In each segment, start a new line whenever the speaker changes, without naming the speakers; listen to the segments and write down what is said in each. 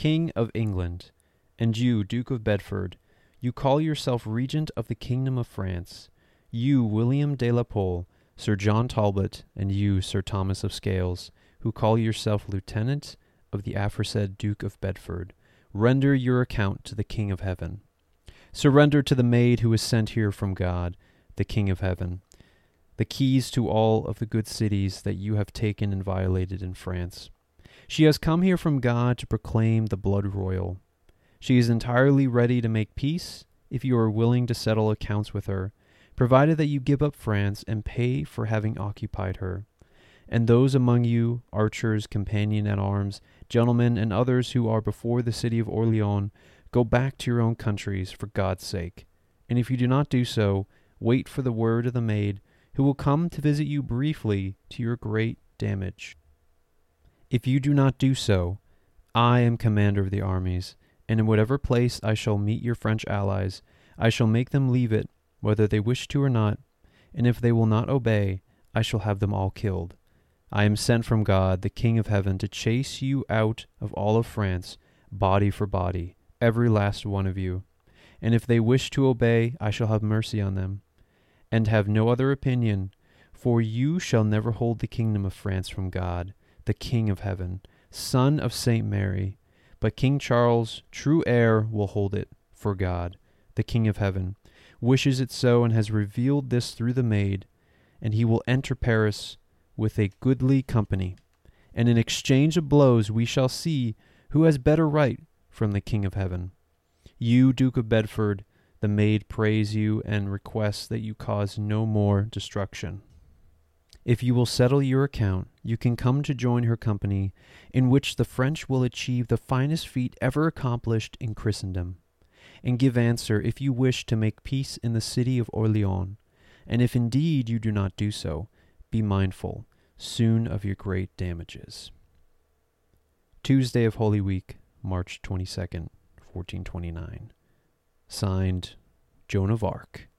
King of England, and you, Duke of Bedford, you call yourself Regent of the Kingdom of France, you, William de la Pole, Sir John Talbot, and you, Sir Thomas of Scales, who call yourself Lieutenant of the aforesaid Duke of Bedford, render your account to the King of Heaven. Surrender to the maid who is sent here from God, the King of Heaven, the keys to all of the good cities that you have taken and violated in France. She has come here from God to proclaim the blood royal. She is entirely ready to make peace if you are willing to settle accounts with her, provided that you give up France and pay for having occupied her. And those among you, archers, companion at arms, gentlemen, and others who are before the city of Orleans, go back to your own countries for God's sake. And if you do not do so, wait for the word of the maid, who will come to visit you briefly to your great damage. If you do not do so, I am commander of the armies, and in whatever place I shall meet your French allies, I shall make them leave it, whether they wish to or not, and if they will not obey, I shall have them all killed. I am sent from God, the King of heaven, to chase you out of all of France, body for body, every last one of you. And if they wish to obey, I shall have mercy on them, and have no other opinion, for you shall never hold the kingdom of France from God, the King of heaven, son of Saint Mary. But King Charles, true heir, will hold it, for God, the King of heaven, wishes it so and has revealed this through the maid, and he will enter Paris with a goodly company, and in exchange of blows we shall see who has better right from the King of Heaven. You, Duke of Bedford, the maid prays you and requests that you cause no more destruction. If you will settle your account, you can come to join her company, in which the French will achieve the finest feat ever accomplished in Christendom, and give answer if you wish to make peace in the city of Orleans. And if indeed you do not do so, be mindful soon of your great damages. Tuesday of Holy Week, March 22nd, 1429. Signed, Joan of Arc.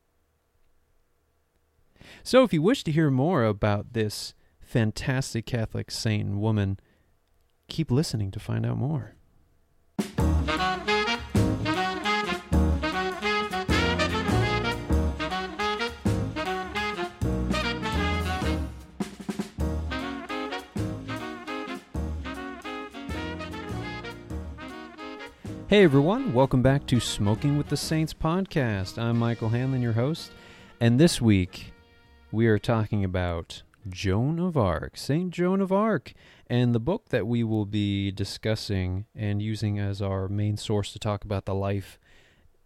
So, if you wish to hear more about this fantastic Catholic saint and woman, keep listening to find out more. Hey everyone, welcome back to Smoking with the Saints podcast. I'm Michael Hanlon, your host, and this week we are talking about Joan of Arc, Saint Joan of Arc, and the book that we will be discussing and using as our main source to talk about the life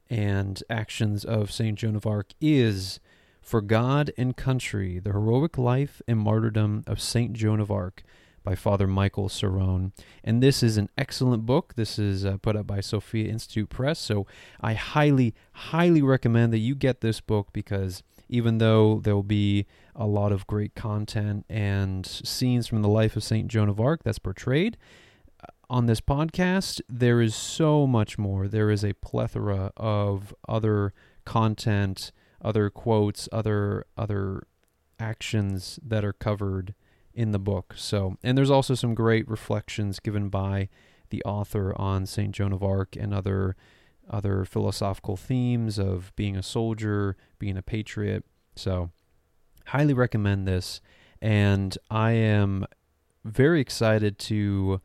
and actions of Saint Joan of Arc is For God and Country: The Heroic Life and Martyrdom of Saint Joan of Arc by Father Michael Cerrone. And this is an excellent book. This is uh, put out by Sophia Institute Press. So I highly, highly recommend that you get this book because even though there will be a lot of great content and scenes from the life of St. Joan of Arc that's portrayed uh, on this podcast, there is so much more. There is a plethora of other content, other quotes, other other actions that are covered in the book. So, and there's also some great reflections given by the author on Saint Joan of Arc and other other philosophical themes of being a soldier, being a patriot. So, highly recommend this and I am very excited to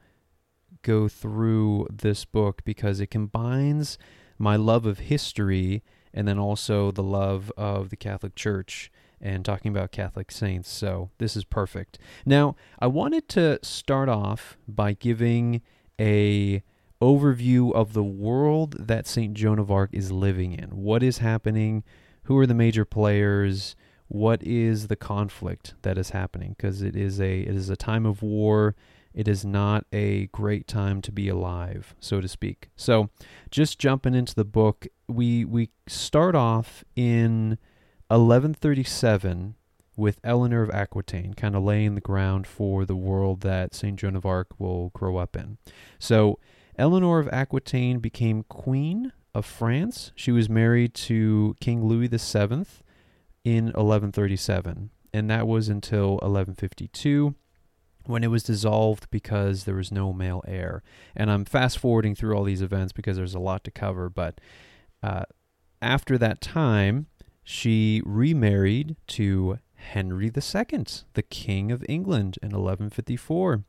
go through this book because it combines my love of history and then also the love of the Catholic Church and talking about Catholic saints. So this is perfect. Now, I wanted to start off by giving a overview of the world that St. Joan of Arc is living in. What is happening? Who are the major players? What is the conflict that is happening? Because it is a it is a time of war. It is not a great time to be alive, so to speak. So, just jumping into the book, we we start off in 1137 with Eleanor of Aquitaine, kind of laying the ground for the world that St. Joan of Arc will grow up in. So, Eleanor of Aquitaine became Queen of France. She was married to King Louis VII in 1137, and that was until 1152. when it was dissolved because there was no male heir. And I'm fast forwarding through all these events because there's a lot to cover. But uh, after that time, she remarried to Henry II, the King of England, in 1154.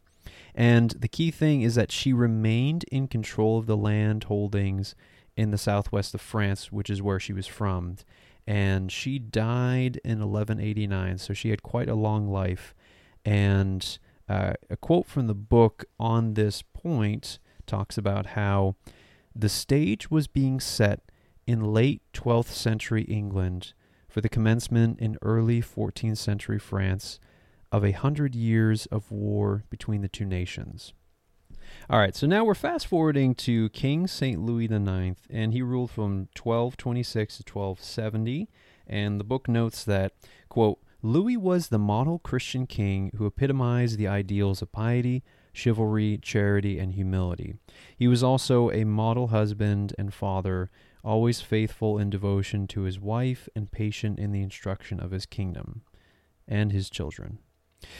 And the key thing is that she remained in control of the land holdings in the southwest of France, which is where she was from. And she died in 1189, so she had quite a long life. And uh, a quote from the book on this point talks about how the stage was being set in late 12th century England for the commencement in early 14th century France of a hundred years of war between the two nations. All right, so now we're fast forwarding to King St. Louis IX, and he ruled from 1226 to 1270. And the book notes that, quote, Louis was the model Christian king who epitomized the ideals of piety, chivalry, charity, and humility. He was also a model husband and father, always faithful in devotion to his wife and patient in the instruction of his kingdom and his children.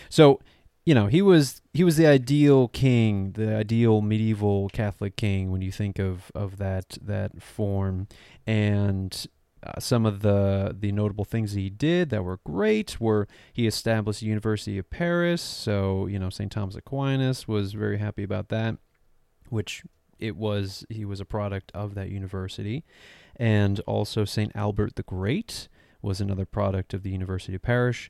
So, you know, he was he was the ideal king, the ideal medieval Catholic king when you think of of that that form and uh, some of the the notable things he did that were great were he established the University of Paris, so you know St. Thomas Aquinas was very happy about that, which it was he was a product of that university, and also St. Albert the Great was another product of the University of Paris,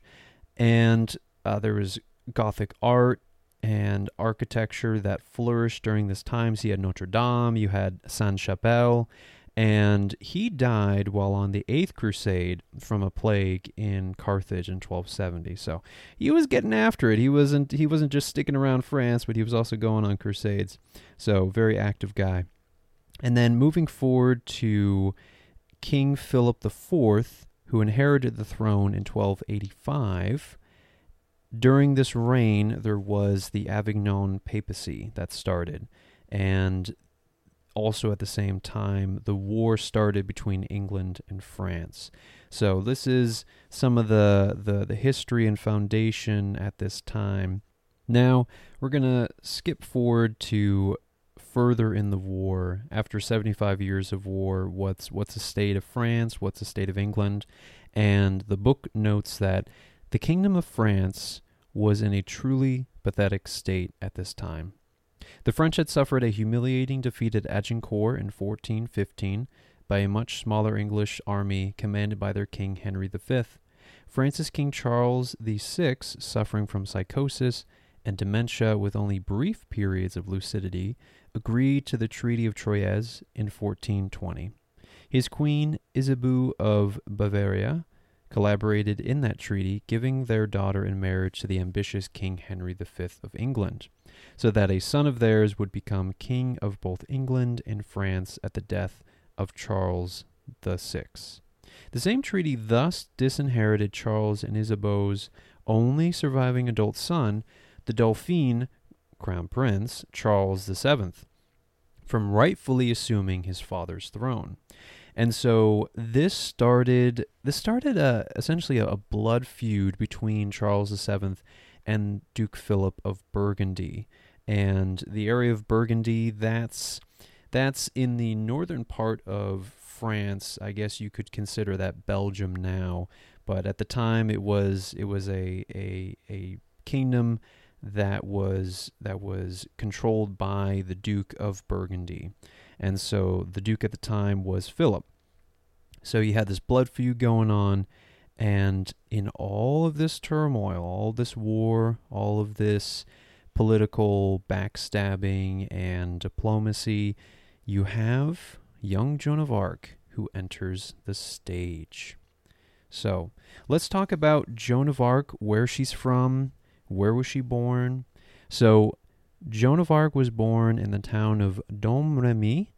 and uh, there was Gothic art and architecture that flourished during this time. So you had Notre Dame, you had Sainte Chapelle, and he died while on the Eighth Crusade from a plague in Carthage in 1270. So he was getting after it. He wasn't he wasn't just sticking around France, but he was also going on crusades. So very active guy. And then moving forward to King Philip IV, who inherited the throne in 1285. During this reign, there was the Avignon papacy that started, and also at the same time, the war started between England and France. So this is some of the, the, the history and foundation at this time. Now, we're to skip forward to further in the war. After 75 years of war, what's, what's the state of France? What's the state of England? And the book notes that the Kingdom of France was in a truly pathetic state at this time. The French had suffered a humiliating defeat at Agincourt in 1415 by a much smaller English army commanded by their king Henry V. France's King Charles VI, suffering from psychosis and dementia with only brief periods of lucidity, agreed to the Treaty of Troyes in 1420. His queen, Isabeau of Bavaria, collaborated in that treaty, giving their daughter in marriage to the ambitious King Henry V of England, so that a son of theirs would become king of both England and France at the death of Charles VI. The same treaty thus disinherited Charles and Isabeau's only surviving adult son, the Dauphin, Crown Prince, Charles VII, from rightfully assuming his father's throne. And so this started this started a, essentially a, a blood feud between Charles VII and Duke Philip of Burgundy. And the area of Burgundy that's that's in the northern part of France. I guess you could consider that Belgium now, but at the time it was it was a a, a kingdom that was that was controlled by the Duke of Burgundy. And so the Duke at the time was Philip. So you had this blood feud going on, and in all of this turmoil, all this war, all of this political backstabbing and diplomacy, you have young Joan of Arc who enters the stage. So let's talk about Joan of Arc, where she's from, where was she born. So Joan of Arc was born in the town of Domremy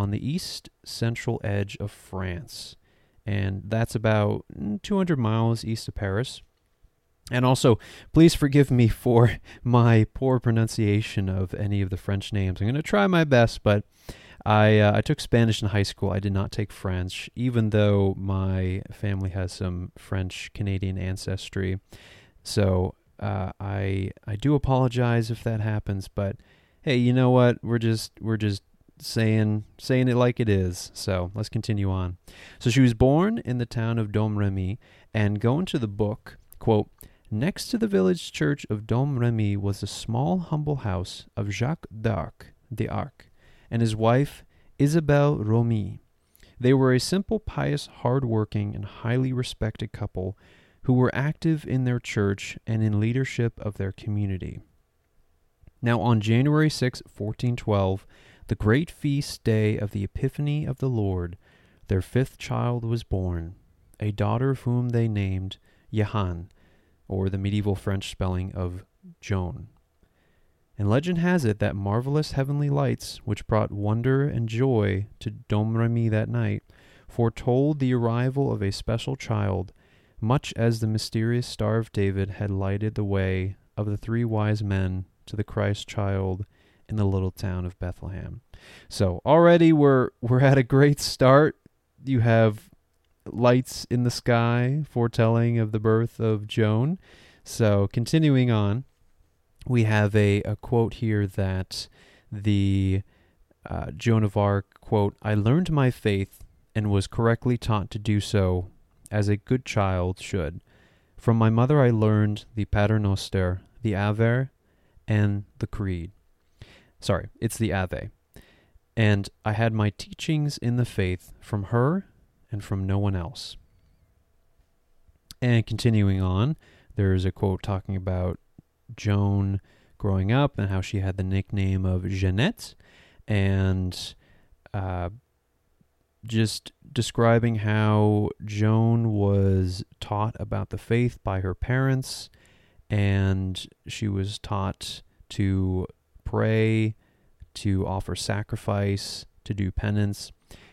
on the east central edge of France. And that's about 200 miles east of Paris. And also, please forgive me for my poor pronunciation of any of the French names. I'm going to try my best, but I uh, I took Spanish in high school. I did not take French, even though my family has some French Canadian ancestry. So Uh, I I do apologize if that happens, but hey, you know what? We're just we're just saying saying it like it is. So let's continue on. So she was born in the town of Domremy, and going to the book quote. Next to the village church of Domremy was a small, humble house of Jacques d'Arc, d'Arc, and his wife Isabelle Romée. They were a simple, pious, hard-working, and highly respected couple who were active in their church and in leadership of their community. Now, on January 6, 1412, the great feast day of the Epiphany of the Lord, their fifth child was born, a daughter of whom they named Jehanne, or the medieval French spelling of Joan. And legend has it that marvelous heavenly lights, which brought wonder and joy to Domremy that night, foretold the arrival of a special child, much as the mysterious Star of David had lighted the way of the three wise men to the Christ child in the little town of Bethlehem. So already we're we're at a great start. You have lights in the sky foretelling of the birth of Joan. So continuing on, we have a, a quote here that the uh, Joan of Arc quote, I learned my faith and was correctly taught to do so as a good child should. From my mother I learned the Paternoster, the Ave, and the Creed. Sorry, it's the Ave. And I had my teachings in the faith from her and from no one else. And continuing on, there's a quote talking about Joan growing up and how she had the nickname of Jeanette and uh, just describing how Joan was taught about the faith by her parents, and she was taught to pray, to offer sacrifice, to do penance.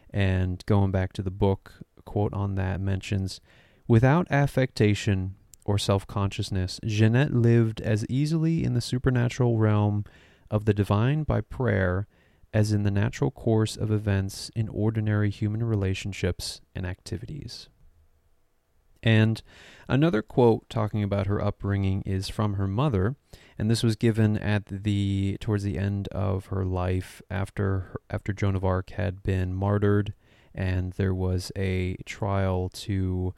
And going back to the book, quote on that mentions, without affectation, or self consciousness, Jeanette lived as easily in the supernatural realm of the divine by prayer as in the natural course of events in ordinary human relationships and activities. And another quote talking about her upbringing is from her mother, and this was given at the towards the end of her life after after Joan of Arc had been martyred, and there was a trial to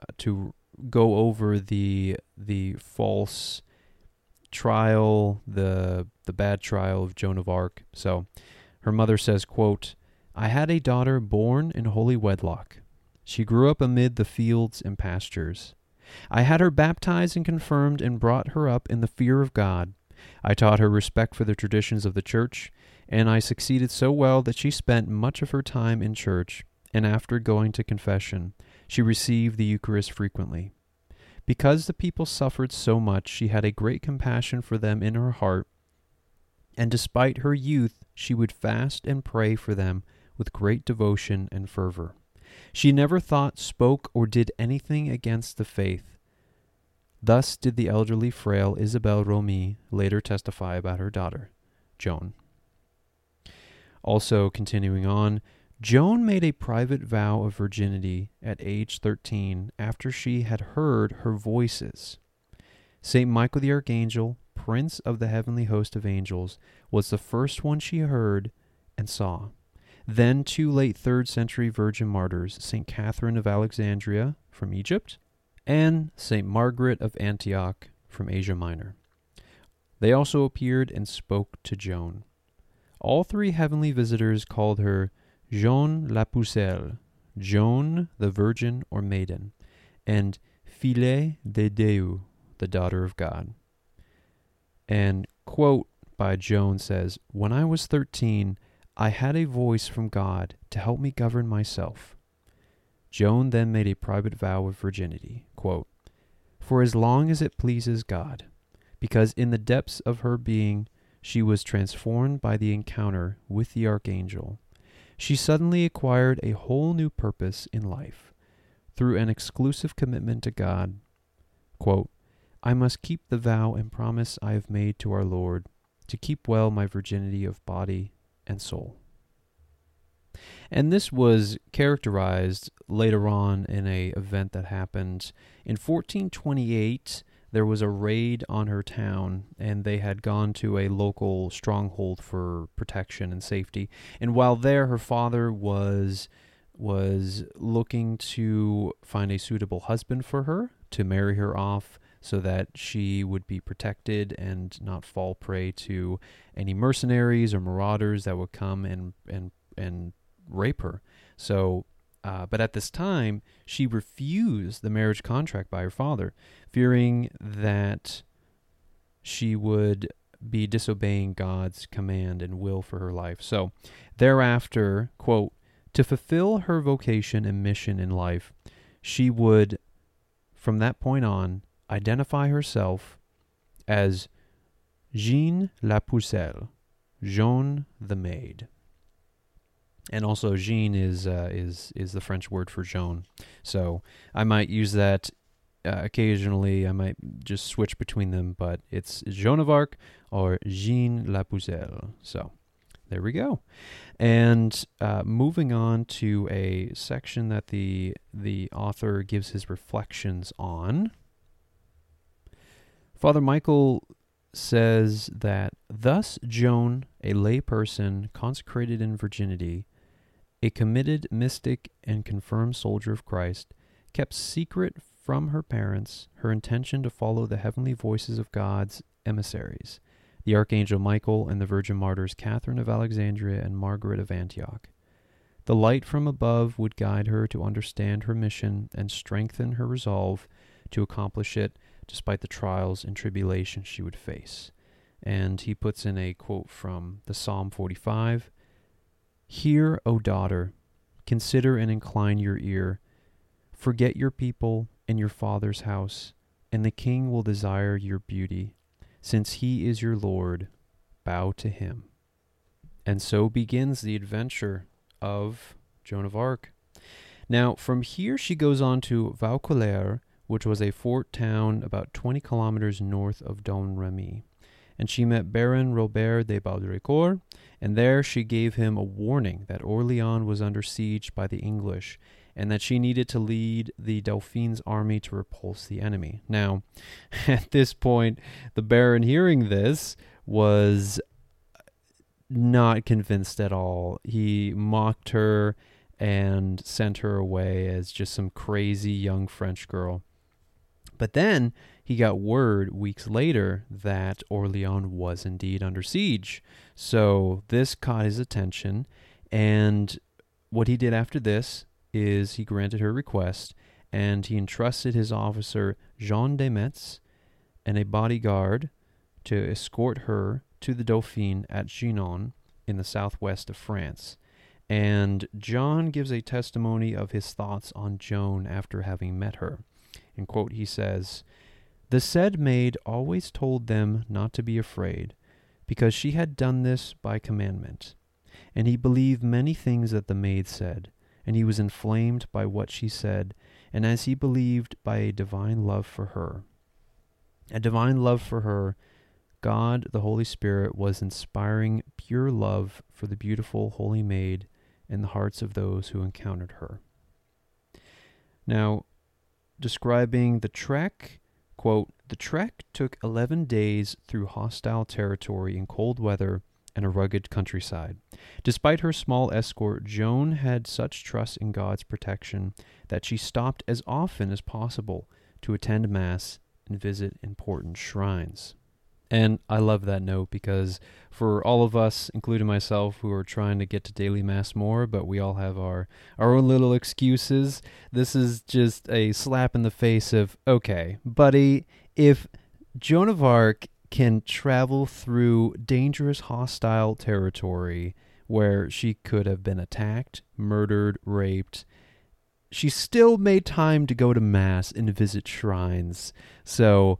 uh, to go over the the false trial, the the bad trial of Joan of Arc. So her mother says, quote, I had a daughter born in holy wedlock. She grew up amid the fields and pastures. I had her baptized and confirmed and brought her up in the fear of God. I taught her respect for the traditions of the church, and I succeeded so well that she spent much of her time in church, and after going to confession, she received the Eucharist frequently. Because the people suffered so much, she had a great compassion for them in her heart, and despite her youth, she would fast and pray for them with great devotion and fervor. She never thought, spoke, or did anything against the faith. Thus did the elderly frail Isabelle Romée later testify about her daughter, Joan. Also, continuing on, Joan made a private vow of virginity at age 13 after she had heard her voices. St. Michael the Archangel, prince of the heavenly host of angels, was the first one she heard and saw. Then two late 3rd century virgin martyrs, St. Catherine of Alexandria from Egypt and St. Margaret of Antioch from Asia Minor. They also appeared and spoke to Joan. All three heavenly visitors called her Jeanne la Pucelle, Joan the Virgin or Maiden, and Fille de Dieu, the Daughter of God. And quote by Joan says, When I was thirteen, I had a voice from God to help me govern myself. Joan then made a private vow of virginity, quote, For as long as it pleases God, because in the depths of her being she was transformed by the encounter with the archangel she suddenly acquired a whole new purpose in life through an exclusive commitment to God. Quote, I must keep the vow and promise I have made to our Lord to keep well my virginity of body and soul. And this was characterized later on in a event that happened in 1428. there was a raid on her town, and they had gone to a local stronghold for protection and safety. And while there, her father was was looking to find a suitable husband for her to marry her off so that she would be protected and not fall prey to any mercenaries or marauders that would come and and and rape her. So uh, but at this time, she refused the marriage contract by her father, fearing that she would be disobeying God's command and will for her life. So, thereafter, quote, to fulfill her vocation and mission in life, she would, from that point on, identify herself as Jeanne la Pucelle, Jeanne the maid and also Jean is uh, is is the French word for Joan. So I might use that uh, occasionally. I might just switch between them, but it's Joan of Arc or Jean La Pucelle. So there we go. And uh, moving on to a section that the the author gives his reflections on. Father Michael says that thus Joan, a lay person consecrated in virginity, a committed mystic and confirmed soldier of Christ, kept secret from her parents her intention to follow the heavenly voices of God's emissaries, the Archangel Michael and the Virgin Martyrs Catherine of Alexandria and Margaret of Antioch. The light from above would guide her to understand her mission and strengthen her resolve to accomplish it despite the trials and tribulations she would face. And he puts in a quote from the Psalm 45 Hear, O daughter, consider and incline your ear. Forget your people and your father's house, and the king will desire your beauty. Since he is your Lord, bow to him. And so begins the adventure of Joan of Arc. Now, from here, she goes on to Vaucouleurs, which was a fort town about 20 kilometers north of Domremy and she met Baron Robert de Baudricourt, and there she gave him a warning that Orleans was under siege by the English, and that she needed to lead the Dauphine's army to repulse the enemy. Now, at this point, the Baron, hearing this, was not convinced at all. He mocked her and sent her away as just some crazy young French girl. But then he got word weeks later that Orleans was indeed under siege. So this caught his attention, and what he did after this is he granted her request and he entrusted his officer Jean de Metz and a bodyguard to escort her to the Dauphine at Chinon in the southwest of France. And John gives a testimony of his thoughts on Joan after having met her. In quote, he says, the said maid always told them not to be afraid, because she had done this by commandment. And he believed many things that the maid said, and he was inflamed by what she said, and as he believed by a divine love for her. A divine love for her, God, the Holy Spirit, was inspiring pure love for the beautiful holy maid in the hearts of those who encountered her. Now, describing the trek Quote, the trek took 11 days through hostile territory in cold weather and a rugged countryside. Despite her small escort, Joan had such trust in God's protection that she stopped as often as possible to attend Mass and visit important shrines. And I love that note because for all of us, including myself, who are trying to get to daily mass more, but we all have our, our own little excuses, this is just a slap in the face of, okay, buddy, if Joan of Arc can travel through dangerous, hostile territory where she could have been attacked, murdered, raped, she still made time to go to Mass and visit shrines. So,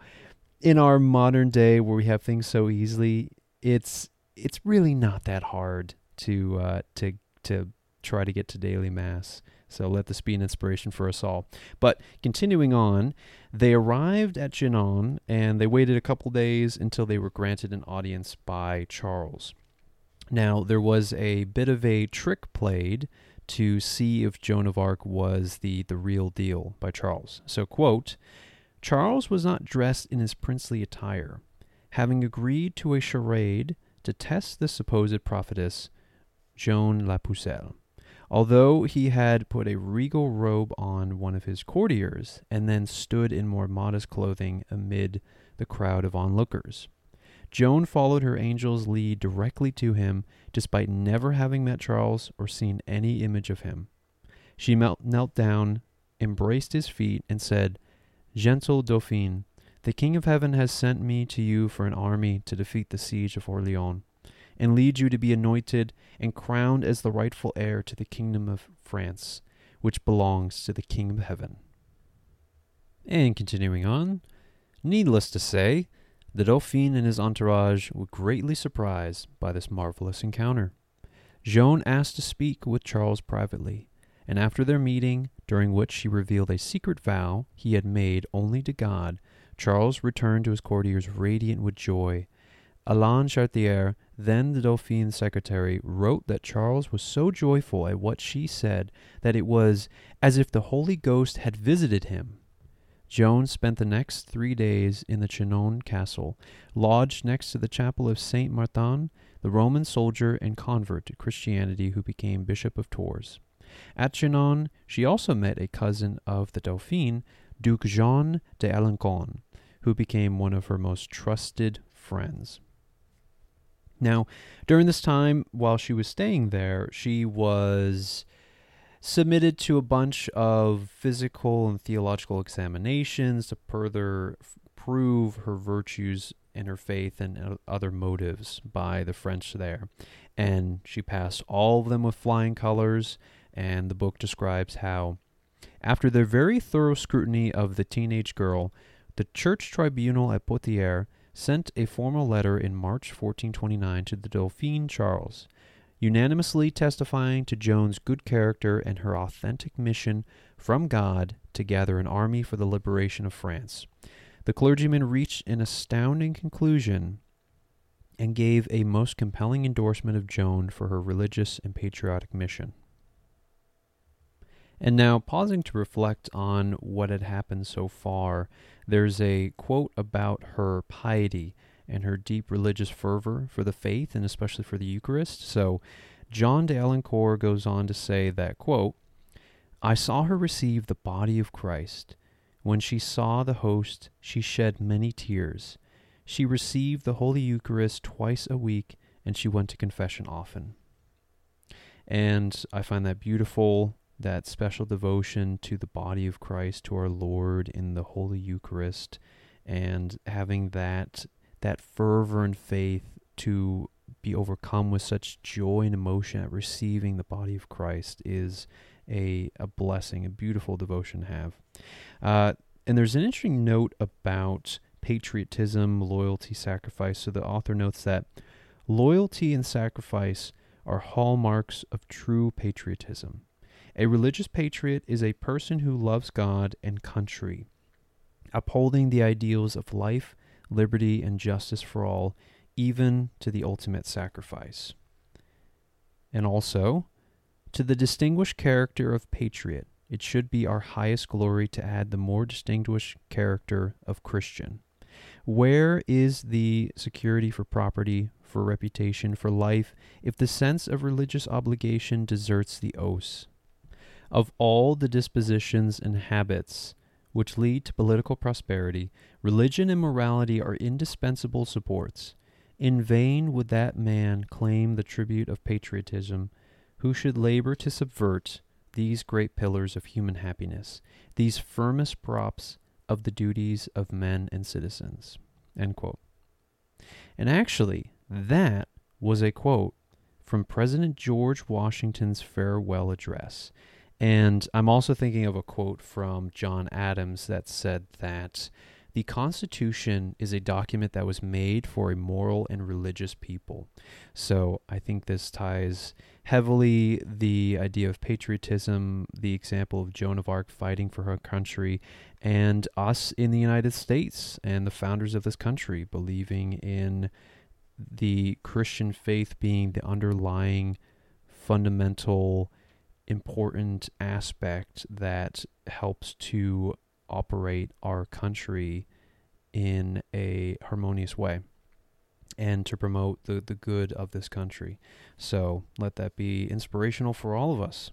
in our modern day where we have things so easily, it's it's really not that hard to uh, to to try to get to daily mass. So let this be an inspiration for us all. But continuing on, they arrived at Chinon and they waited a couple days until they were granted an audience by Charles. Now, there was a bit of a trick played to see if Joan of Arc was the, the real deal by Charles. So, quote, Charles was not dressed in his princely attire, having agreed to a charade to test the supposed prophetess, Joan la Pucelle. Although he had put a regal robe on one of his courtiers and then stood in more modest clothing amid the crowd of onlookers. Joan followed her angel's lead directly to him, despite never having met Charles or seen any image of him. She knelt down, embraced his feet, and said, Gentle Dauphin, the King of Heaven has sent me to you for an army to defeat the siege of Orleans, and lead you to be anointed and crowned as the rightful heir to the kingdom of France, which belongs to the King of Heaven. And continuing on, needless to say, the Dauphin and his entourage were greatly surprised by this marvelous encounter. Joan asked to speak with Charles privately, and after their meeting, during which she revealed a secret vow he had made only to God, Charles returned to his courtiers radiant with joy. Alain Chartier, then the Dauphin's secretary, wrote that Charles was so joyful at what she said that it was as if the Holy Ghost had visited him. Joan spent the next three days in the Chinon castle, lodged next to the chapel of Saint Martin, the Roman soldier and convert to Christianity who became Bishop of Tours. At Chinon, she also met a cousin of the Dauphin, Duke Jean de Alencon, who became one of her most trusted friends. Now, during this time, while she was staying there, she was submitted to a bunch of physical and theological examinations to further prove her virtues and her faith and uh, other motives by the French there. And she passed all of them with flying colors and the book describes how, after their very thorough scrutiny of the teenage girl, the church tribunal at Poitiers sent a formal letter in March 1429 to the Dauphin Charles, unanimously testifying to Joan's good character and her authentic mission from God to gather an army for the liberation of France. The clergyman reached an astounding conclusion and gave a most compelling endorsement of Joan for her religious and patriotic mission. And now, pausing to reflect on what had happened so far, there's a quote about her piety and her deep religious fervor for the faith and especially for the Eucharist. So, John de goes on to say that, quote, I saw her receive the body of Christ. When she saw the host, she shed many tears. She received the Holy Eucharist twice a week, and she went to confession often. And I find that beautiful that special devotion to the body of Christ, to our Lord in the Holy Eucharist, and having that that fervor and faith to be overcome with such joy and emotion at receiving the body of Christ is a, a blessing, a beautiful devotion to have. Uh, and there's an interesting note about patriotism, loyalty, sacrifice. So the author notes that loyalty and sacrifice are hallmarks of true patriotism. A religious patriot is a person who loves God and country, upholding the ideals of life, liberty, and justice for all, even to the ultimate sacrifice. And also, to the distinguished character of patriot, it should be our highest glory to add the more distinguished character of Christian. Where is the security for property, for reputation, for life, if the sense of religious obligation deserts the oaths? Of all the dispositions and habits which lead to political prosperity, religion and morality are indispensable supports. In vain would that man claim the tribute of patriotism who should labor to subvert these great pillars of human happiness, these firmest props of the duties of men and citizens. And actually, that was a quote from President George Washington's farewell address. And I'm also thinking of a quote from John Adams that said that the Constitution is a document that was made for a moral and religious people. So I think this ties heavily the idea of patriotism, the example of Joan of Arc fighting for her country, and us in the United States and the founders of this country believing in the Christian faith being the underlying fundamental important aspect that helps to operate our country in a harmonious way and to promote the, the good of this country. So let that be inspirational for all of us.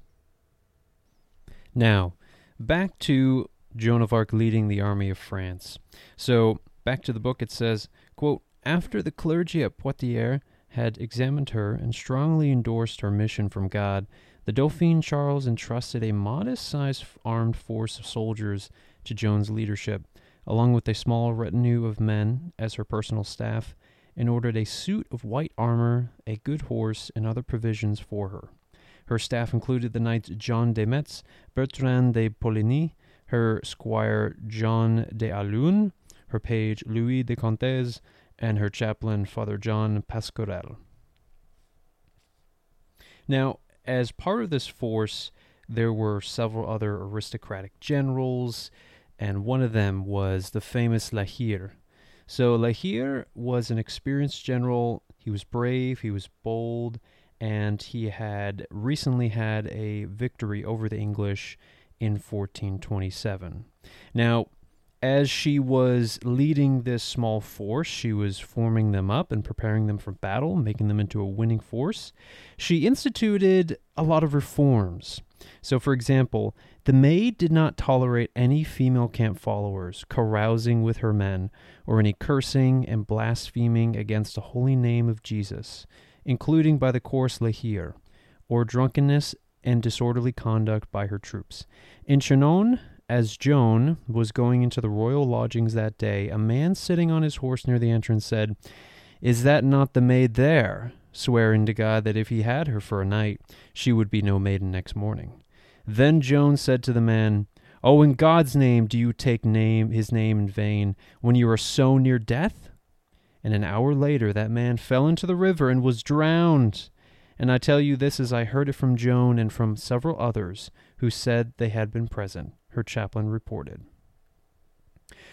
Now, back to Joan of Arc leading the army of France. So, back to the book, it says, quote, After the clergy at Poitiers had examined her and strongly endorsed her mission from God, the Dauphin Charles entrusted a modest sized armed force of soldiers to Joan's leadership, along with a small retinue of men as her personal staff, and ordered a suit of white armor, a good horse, and other provisions for her. Her staff included the knights John de Metz, Bertrand de Poulengy, her squire John de Alun, her page Louis de Contes, and her chaplain Father John Pasquerel. Now, as part of this force, there were several other aristocratic generals, and one of them was the famous La Hire. So La Hire was an experienced general. He was brave, he was bold, and he had recently had a victory over the English in 1427. Now, as she was leading this small force, she was forming them up and preparing them for battle, making them into a winning force. She instituted a lot of reforms. So, for example, the maid did not tolerate any female camp followers carousing with her men, or any cursing and blaspheming against the holy name of Jesus, including by the coarse La Hire, or drunkenness and disorderly conduct by her troops. In Chinon, as Joan was going into the royal lodgings that day, a man sitting on his horse near the entrance said, Is that not the maid there? swearing to God that if he had her for a night, she would be no maiden next morning. Then Joan said to the man, Oh, in God's name, do you take name his name in vain when you are so near death? And an hour later, that man fell into the river and was drowned. And I tell you this as I heard it from Joan and from several others who said they had been present her chaplain reported.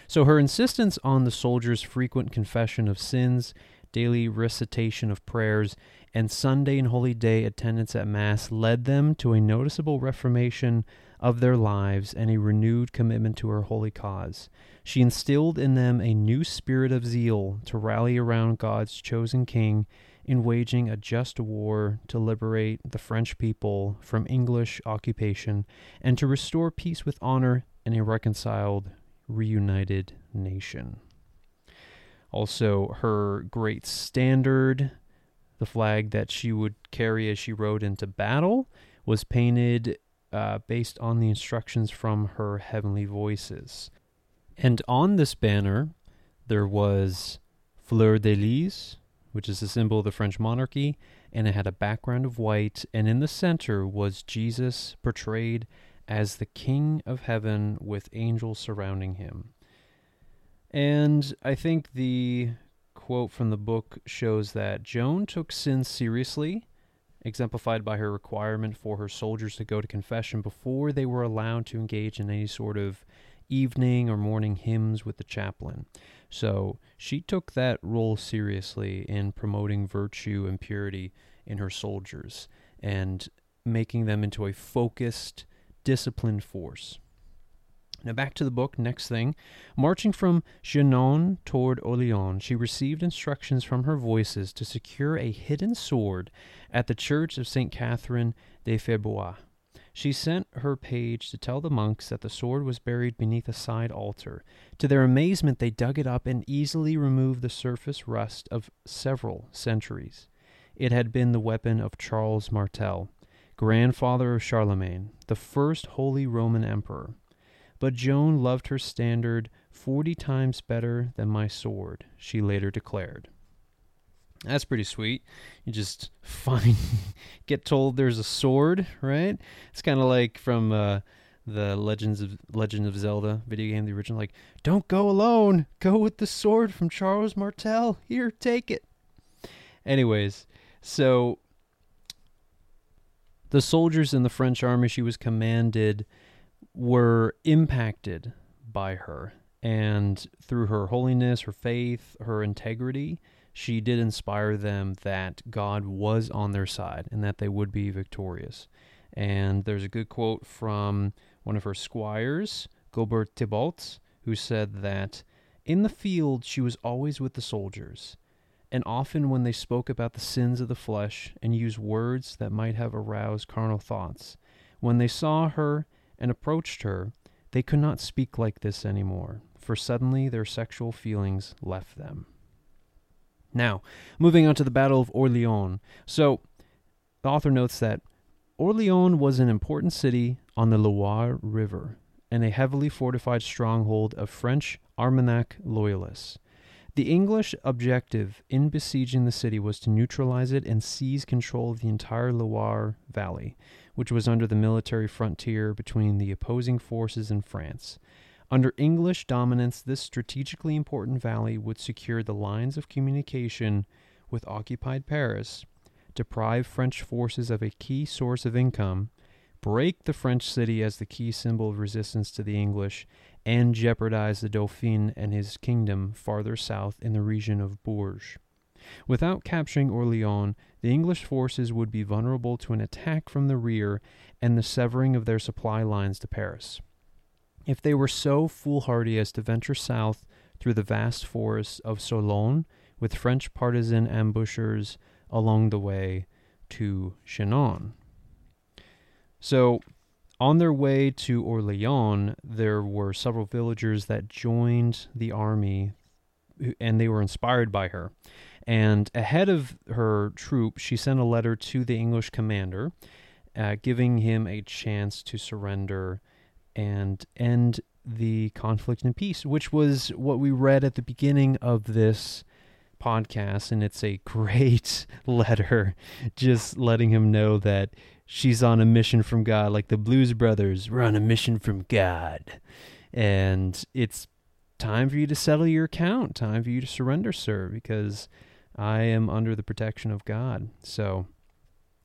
So her insistence on the soldiers' frequent confession of sins, daily recitation of prayers, and Sunday and Holy Day attendance at Mass led them to a noticeable reformation of their lives and a renewed commitment to her holy cause. She instilled in them a new spirit of zeal to rally around God's chosen king in waging a just war to liberate the French people from English occupation and to restore peace with honor and a reconciled, reunited nation. Also, her great standard, the flag that she would carry as she rode into battle, was painted uh, based on the instructions from her heavenly voices. And on this banner, there was fleur de lis, which is a symbol of the French monarchy, and it had a background of white, and in the center was Jesus portrayed as the King of Heaven with angels surrounding him. And I think the quote from the book shows that Joan took sin seriously, exemplified by her requirement for her soldiers to go to confession before they were allowed to engage in any sort of evening or morning hymns with the chaplain. So she took that role seriously in promoting virtue and purity in her soldiers and making them into a focused, disciplined force. Now, back to the book. Next thing. Marching from Chinon toward Orleans, she received instructions from her voices to secure a hidden sword at the church of St. Catherine de Fierbois. She sent her page to tell the monks that the sword was buried beneath a side altar. To their amazement, they dug it up and easily removed the surface rust of several centuries. It had been the weapon of Charles Martel, grandfather of Charlemagne, the first Holy Roman Emperor. But Joan loved her standard forty times better than my sword, she later declared. That's pretty sweet. You just find, get told there's a sword, right? It's kind of like from uh, the Legends of Legend of Zelda video game, the original. Like, don't go alone. Go with the sword from Charles Martel. Here, take it. Anyways, so the soldiers in the French army she was commanded were impacted by her, and through her holiness, her faith, her integrity she did inspire them that God was on their side and that they would be victorious. And there's a good quote from one of her squires, Gobert Thibault, who said that in the field she was always with the soldiers, and often when they spoke about the sins of the flesh and used words that might have aroused carnal thoughts, when they saw her and approached her, they could not speak like this any more, for suddenly their sexual feelings left them. Now, moving on to the Battle of Orleans. So, the author notes that Orleans was an important city on the Loire River and a heavily fortified stronghold of French Armagnac loyalists. The English objective in besieging the city was to neutralize it and seize control of the entire Loire Valley, which was under the military frontier between the opposing forces in France. Under English dominance, this strategically important valley would secure the lines of communication with occupied Paris, deprive French forces of a key source of income, break the French city as the key symbol of resistance to the English, and jeopardize the Dauphin and his kingdom farther south in the region of Bourges. Without capturing Orleans, the English forces would be vulnerable to an attack from the rear and the severing of their supply lines to Paris. If they were so foolhardy as to venture south through the vast forests of Sologne with French partisan ambushers along the way to Chinon. So, on their way to Orleans, there were several villagers that joined the army and they were inspired by her. And ahead of her troop, she sent a letter to the English commander, uh, giving him a chance to surrender and end the conflict in peace, which was what we read at the beginning of this podcast. And it's a great letter, just letting him know that she's on a mission from God, like the Blues Brothers were on a mission from God. And it's time for you to settle your account, time for you to surrender, sir, because I am under the protection of God. So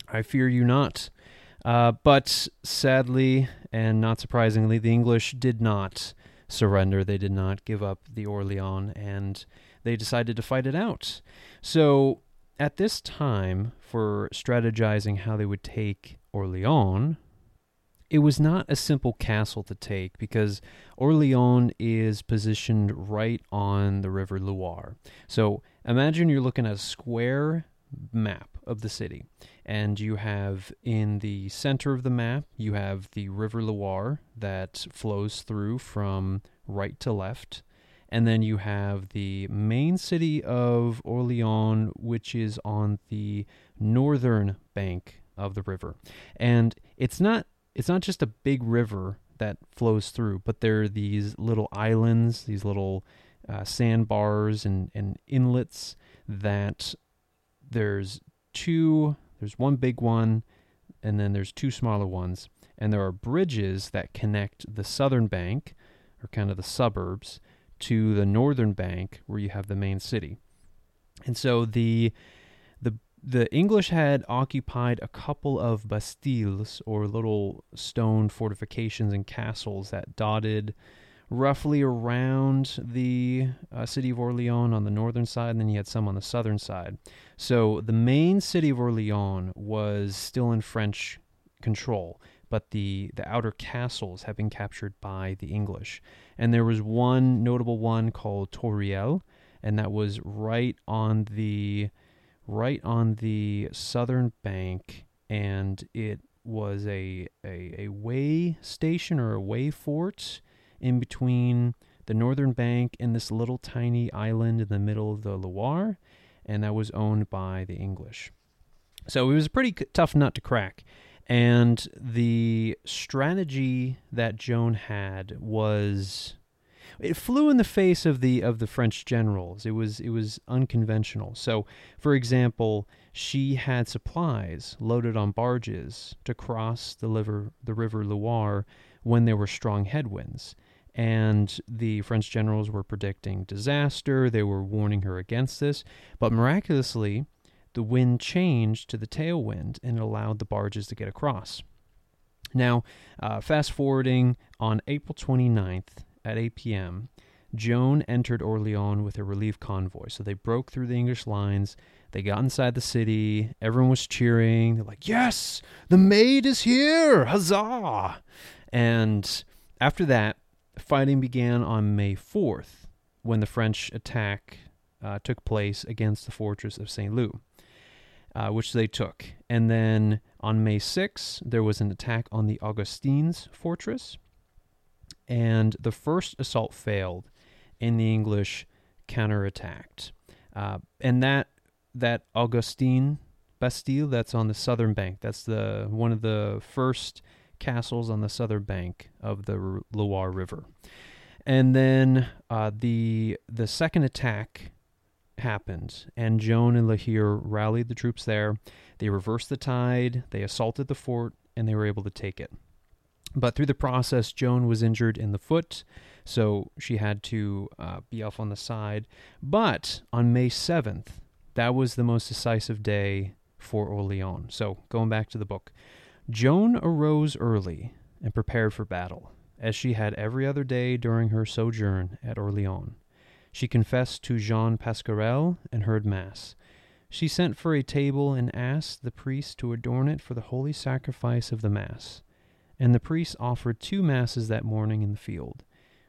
I fear you not. Uh, but sadly, and not surprisingly, the English did not surrender. They did not give up the Orleans, and they decided to fight it out. So, at this time, for strategizing how they would take Orleans, it was not a simple castle to take because Orleans is positioned right on the River Loire. So, imagine you're looking at a square map of the city and you have in the center of the map you have the river loire that flows through from right to left. And then you have the main city of orleans which is on the northern bank of the river. And it's not it's not just a big river that flows through but there are these little islands these little uh, sandbars and, and inlets that there's two there's one big one, and then there's two smaller ones. And there are bridges that connect the southern bank, or kind of the suburbs, to the northern bank where you have the main city. And so the the the English had occupied a couple of bastilles or little stone fortifications and castles that dotted roughly around the uh, city of Orleans on the northern side, and then you had some on the southern side. So the main city of Orleans was still in French control, but the, the outer castles had been captured by the English. And there was one notable one called Tourelle, and that was right on the right on the southern bank, and it was a, a, a way station or a way fort in between the northern bank and this little tiny island in the middle of the Loire, and that was owned by the English. So it was a pretty tough nut to crack. And the strategy that Joan had was it flew in the face of the of the French generals. It was it was unconventional. So, for example, she had supplies loaded on barges to cross the river the river Loire when there were strong headwinds and the French generals were predicting disaster. They were warning her against this. But miraculously, the wind changed to the tailwind and it allowed the barges to get across. Now, uh, fast forwarding on April 29th at 8 p.m., Joan entered Orleans with a relief convoy. So they broke through the English lines. They got inside the city. Everyone was cheering. They're like, Yes, the maid is here! Huzzah! And after that, fighting began on May 4th when the French attack uh, took place against the fortress of St. Loup, uh, which they took. And then on May 6th, there was an attack on the Augustines fortress, and the first assault failed, and the English counterattacked. Uh, and that that Augustin Bastille that's on the southern bank. That's the one of the first castles on the southern bank of the Loire River. And then uh, the the second attack happened, and Joan and La Hire rallied the troops there. They reversed the tide, they assaulted the fort, and they were able to take it. But through the process, Joan was injured in the foot, so she had to uh, be off on the side. But on May 7th, that was the most decisive day for Orleans. So going back to the book, Joan arose early and prepared for battle, as she had every other day during her sojourn at Orleans. She confessed to Jean Pasquerel and heard Mass. She sent for a table and asked the priest to adorn it for the holy sacrifice of the Mass. And the priest offered two Masses that morning in the field,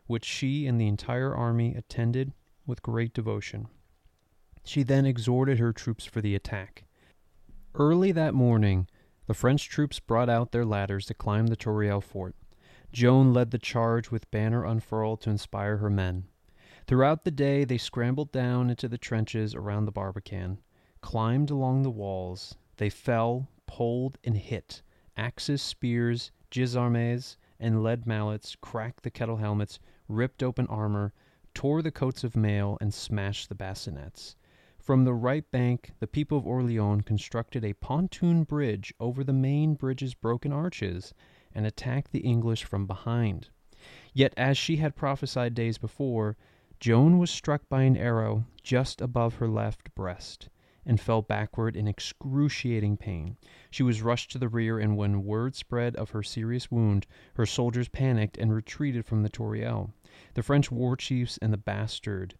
which she and the entire army attended with great devotion. She then exhorted her troops for the attack. Early that morning, the French troops brought out their ladders to climb the Tourelle fort. Joan led the charge with banner unfurled to inspire her men. Throughout the day, they scrambled down into the trenches around the Barbican, climbed along the walls. They fell, poled, and hit. Axes, spears, gisarmes, and lead mallets cracked the kettle helmets, ripped open armor, tore the coats of mail, and smashed the bassinets. From the right bank, the people of Orleans constructed a pontoon bridge over the main bridge's broken arches and attacked the English from behind. Yet, as she had prophesied days before, Joan was struck by an arrow just above her left breast and fell backward in excruciating pain. She was rushed to the rear, and when word spread of her serious wound, her soldiers panicked and retreated from the Tourelle. The French war chiefs and the bastard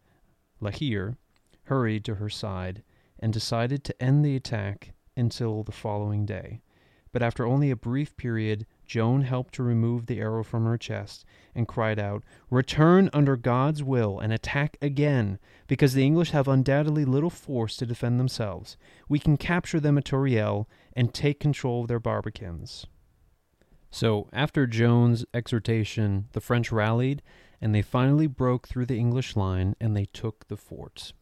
La Hire hurried to her side and decided to end the attack until the following day. But after only a brief period, Joan helped to remove the arrow from her chest and cried out, Return under God's will and attack again, because the English have undoubtedly little force to defend themselves. We can capture them at Tourelle and take control of their barbicans. So, after Joan's exhortation, the French rallied and they finally broke through the English line and they took the fort.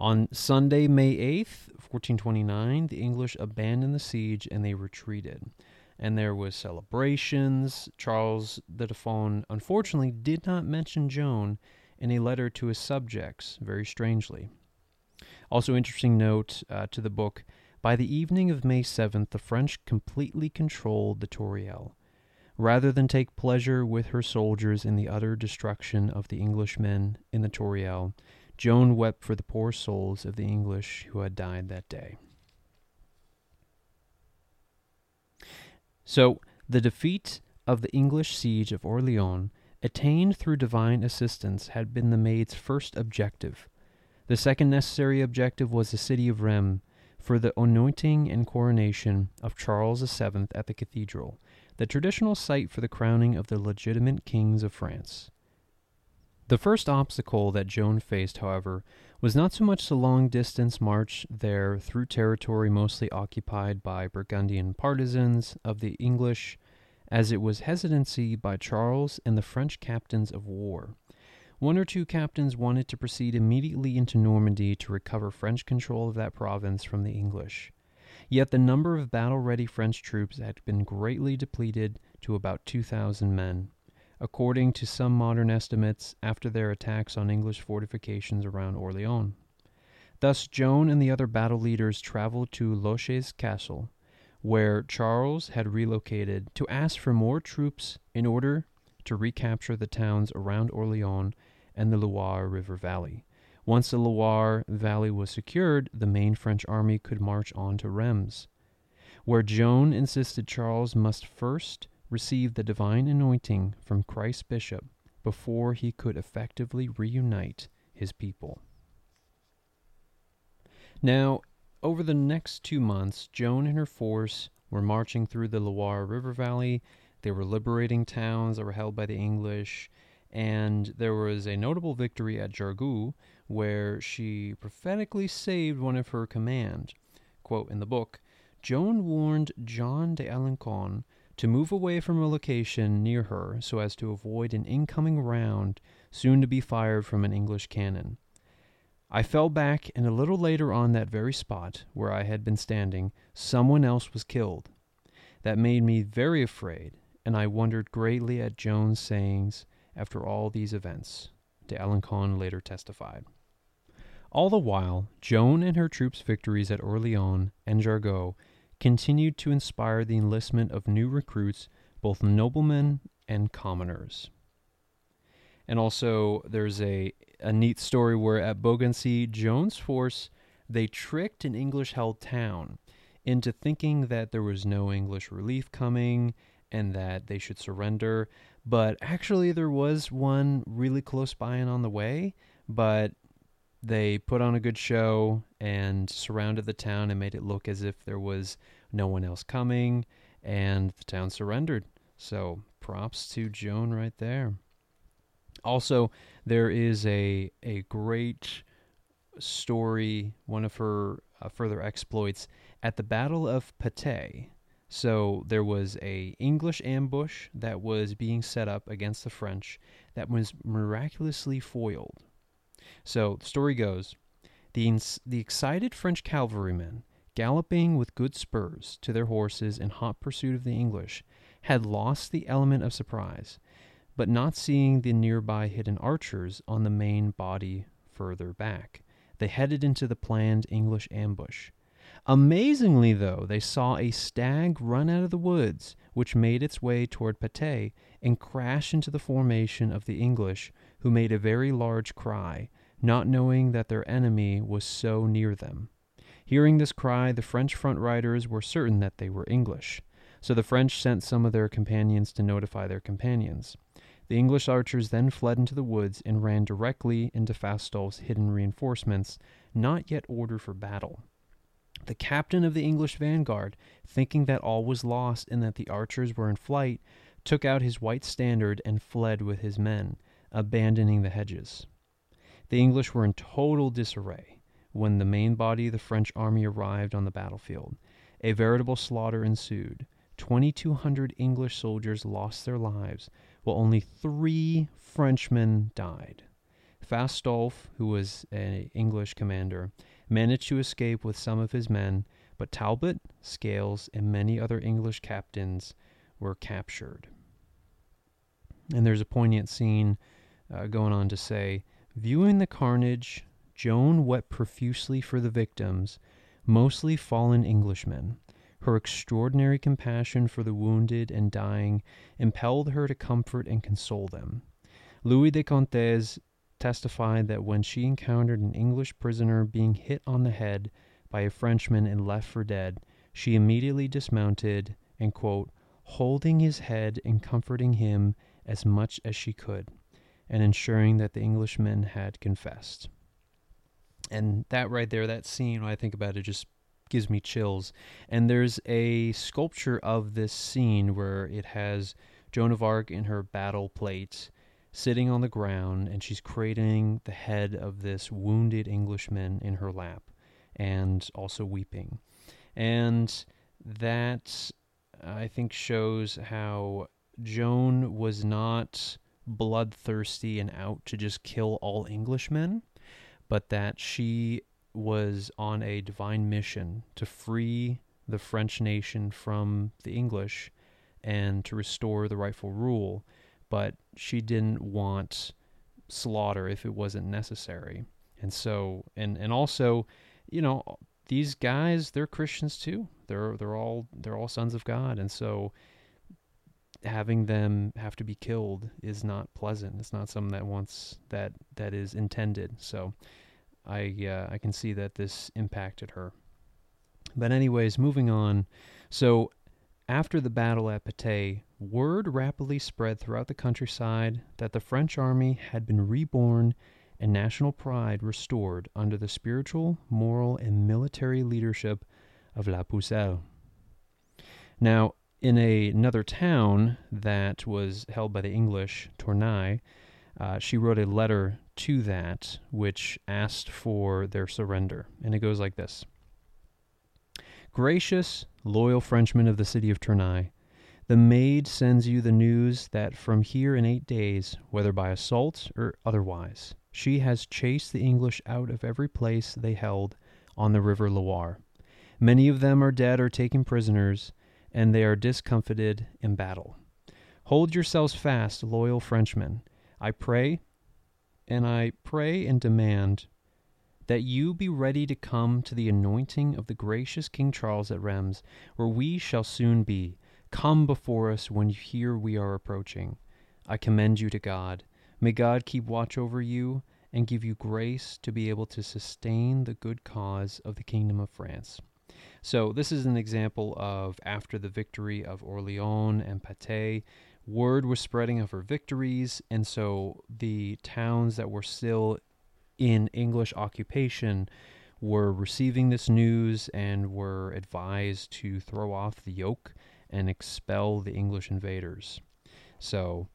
On Sunday, May 8th, 1429, the English abandoned the siege and they retreated. And there was celebrations. Charles the Dauphin unfortunately did not mention Joan in a letter to his subjects, very strangely. Also, interesting note uh, to the book by the evening of May 7th, the French completely controlled the Tourelle. Rather than take pleasure with her soldiers in the utter destruction of the Englishmen in the Tourelle, Joan wept for the poor souls of the English who had died that day. So, the defeat of the English siege of Orleans, attained through divine assistance, had been the Maid's first objective. The second necessary objective was the city of Rheims for the anointing and coronation of Charles VII at the cathedral, the traditional site for the crowning of the legitimate kings of France. The first obstacle that Joan faced, however, was not so much the long distance march there through territory mostly occupied by Burgundian partisans of the English, as it was hesitancy by Charles and the French captains of war. One or two captains wanted to proceed immediately into Normandy to recover French control of that province from the English. Yet the number of battle ready French troops had been greatly depleted to about 2,000 men according to some modern estimates, after their attacks on English fortifications around Orleans. Thus, Joan and the other battle leaders traveled to Loches Castle, where Charles had relocated, to ask for more troops in order to recapture the towns around Orleans and the Loire River Valley. Once the Loire Valley was secured, the main French army could march on to Rheims, where Joan insisted Charles must first received the divine anointing from Christ's bishop before he could effectively reunite his people. Now, over the next two months, Joan and her force were marching through the Loire River Valley. They were liberating towns that were held by the English, and there was a notable victory at Jargeau where she prophetically saved one of her command. Quote in the book Joan warned John de Alencon to move away from a location near her so as to avoid an incoming round soon to be fired from an English cannon. I fell back, and a little later on that very spot where I had been standing, someone else was killed. That made me very afraid, and I wondered greatly at Joan's sayings after all these events, de Alencon later testified. All the while, Joan and her troops' victories at Orleans and Jargeau continued to inspire the enlistment of new recruits, both noblemen and commoners. And also, there's a, a neat story where at Beaugency, Joan's force they tricked an English held town into thinking that there was no English relief coming and that they should surrender. But actually, there was one really close by and on the way, but they put on a good show and surrounded the town and made it look as if there was no one else coming, and the town surrendered. So props to Joan right there. Also, there is a a great story, one of her uh, further exploits at the Battle of Patay. So there was a English ambush that was being set up against the French that was miraculously foiled. So the story goes, the the excited French cavalrymen, galloping with good spurs to their horses in hot pursuit of the English, had lost the element of surprise, but not seeing the nearby hidden archers on the main body further back, they headed into the planned English ambush. Amazingly, though, they saw a stag run out of the woods, which made its way toward Patay and crash into the formation of the English, who made a very large cry, not knowing that their enemy was so near them. Hearing this cry, the French front riders were certain that they were English, so the French sent some of their companions to notify their companions. The English archers then fled into the woods and ran directly into Fastolf's hidden reinforcements, not yet ordered for battle. The captain of the English vanguard, thinking that all was lost and that the archers were in flight, took out his white standard and fled with his men, abandoning the hedges. The English were in total disarray when the main body of the French army arrived on the battlefield. A veritable slaughter ensued. Twenty two hundred English soldiers lost their lives, while only three Frenchmen died. Fastolf, who was an English commander, managed to escape with some of his men, but Talbot, Scales, and many other English captains were captured. And there's a poignant scene uh, going on to say, viewing the carnage, Joan wept profusely for the victims, mostly fallen Englishmen. Her extraordinary compassion for the wounded and dying impelled her to comfort and console them. Louis de Contes testified that when she encountered an English prisoner being hit on the head by a Frenchman and left for dead, she immediately dismounted and, quote, holding his head and comforting him as much as she could, and ensuring that the Englishmen had confessed. And that right there, that scene, when I think about it, just gives me chills. And there's a sculpture of this scene where it has Joan of Arc in her battle plate sitting on the ground and she's cradling the head of this wounded Englishman in her lap and also weeping. And that I think shows how Joan was not bloodthirsty and out to just kill all Englishmen, but that she was on a divine mission to free the French nation from the English and to restore the rightful rule but she didn't want slaughter if it wasn't necessary. And so and and also, you know, these guys they're Christians too. They're they're all they're all sons of God. And so having them have to be killed is not pleasant. It's not something that wants that that is intended. So I uh, I can see that this impacted her. But anyways, moving on. So after the battle at Patay, word rapidly spread throughout the countryside that the French army had been reborn and national pride restored under the spiritual, moral, and military leadership of La Pucelle. Now, in a, another town that was held by the English, Tournai, uh, she wrote a letter to that which asked for their surrender. And it goes like this Gracious, loyal Frenchmen of the city of Tournai, the maid sends you the news that from here in eight days, whether by assault or otherwise, she has chased the English out of every place they held on the river Loire. Many of them are dead or taken prisoners, and they are discomfited in battle. Hold yourselves fast, loyal Frenchmen. I pray, and I pray and demand that you be ready to come to the anointing of the gracious King Charles at Rheims, where we shall soon be. Come before us when you hear we are approaching. I commend you to God. May God keep watch over you and give you grace to be able to sustain the good cause of the kingdom of France. So, this is an example of after the victory of Orleans and Patay, word was spreading of her victories, and so the towns that were still in English occupation were receiving this news and were advised to throw off the yoke and expel the English invaders. So,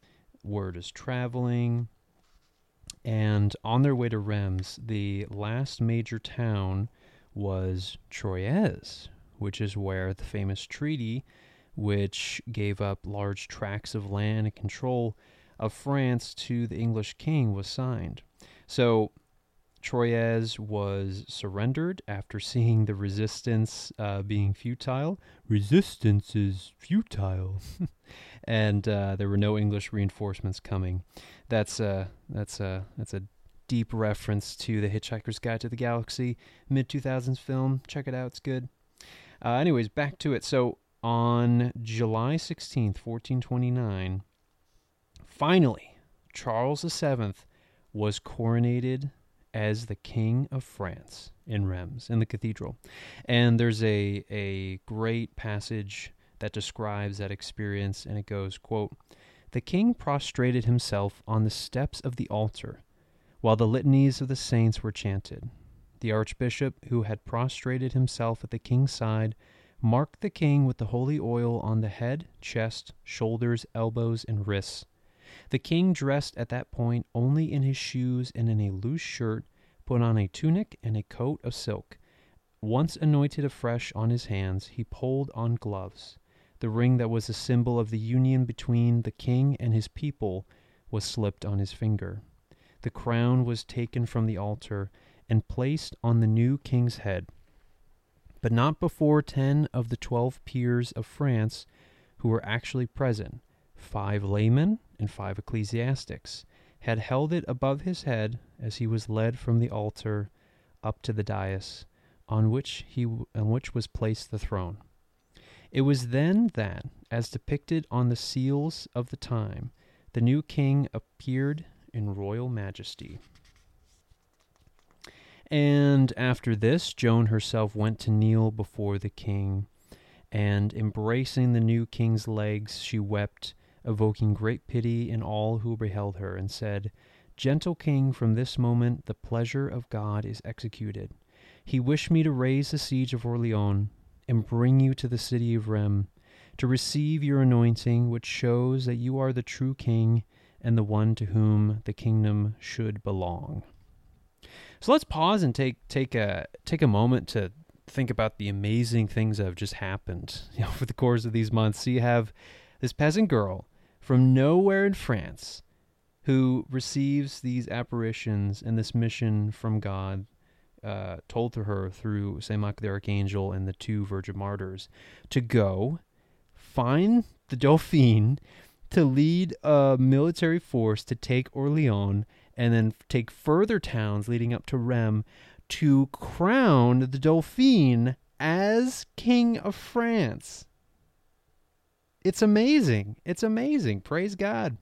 word is traveling, and on their way to Reims, the last major town was Troyes, which is where the famous treaty, which gave up large tracts of land and control of France to the English king, was signed. So Troyes was surrendered after seeing the resistance uh, being futile. Resistance is futile, and uh, there were no English reinforcements coming. That's a that's a that's a deep reference to the Hitchhiker's Guide to the Galaxy mid 2000s film. Check it out; it's good. Uh, anyways, back to it. So on July 16th, 1429, finally, Charles VII was coronated as the King of France in Reims, in the cathedral. And there's a, a great passage that describes that experience, and it goes, quote, The king prostrated himself on the steps of the altar while the litanies of the saints were chanted. The archbishop, who had prostrated himself at the king's side, marked the king with the holy oil on the head, chest, shoulders, elbows, and wrists the king dressed at that point only in his shoes and in a loose shirt, put on a tunic and a coat of silk. Once anointed afresh on his hands, he pulled on gloves. The ring that was a symbol of the union between the king and his people was slipped on his finger. The crown was taken from the altar and placed on the new king's head, but not before ten of the twelve peers of France who were actually present, five laymen and five ecclesiastics, had held it above his head as he was led from the altar up to the dais on which he on which was placed the throne. It was then that, as depicted on the seals of the time, the new king appeared in royal majesty. And after this, Joan herself went to kneel before the king, and embracing the new king's legs, she wept evoking great pity in all who beheld her, and said, Gentle king, from this moment the pleasure of God is executed. He wished me to raise the siege of Orleans and bring you to the city of Rheims to receive your anointing, which shows that you are the true king and the one to whom the kingdom should belong. So let's pause and take take a take a moment to think about the amazing things that have just happened you know, over the course of these months. So you have this peasant girl from nowhere in France who receives these apparitions and this mission from God uh, told to her through St. Michael the Archangel and the two Virgin Martyrs to go find the Dauphin to lead a military force to take Orleans and then take further towns leading up to Rheims to crown the Dauphin as King of France it's amazing. It's amazing. Praise God.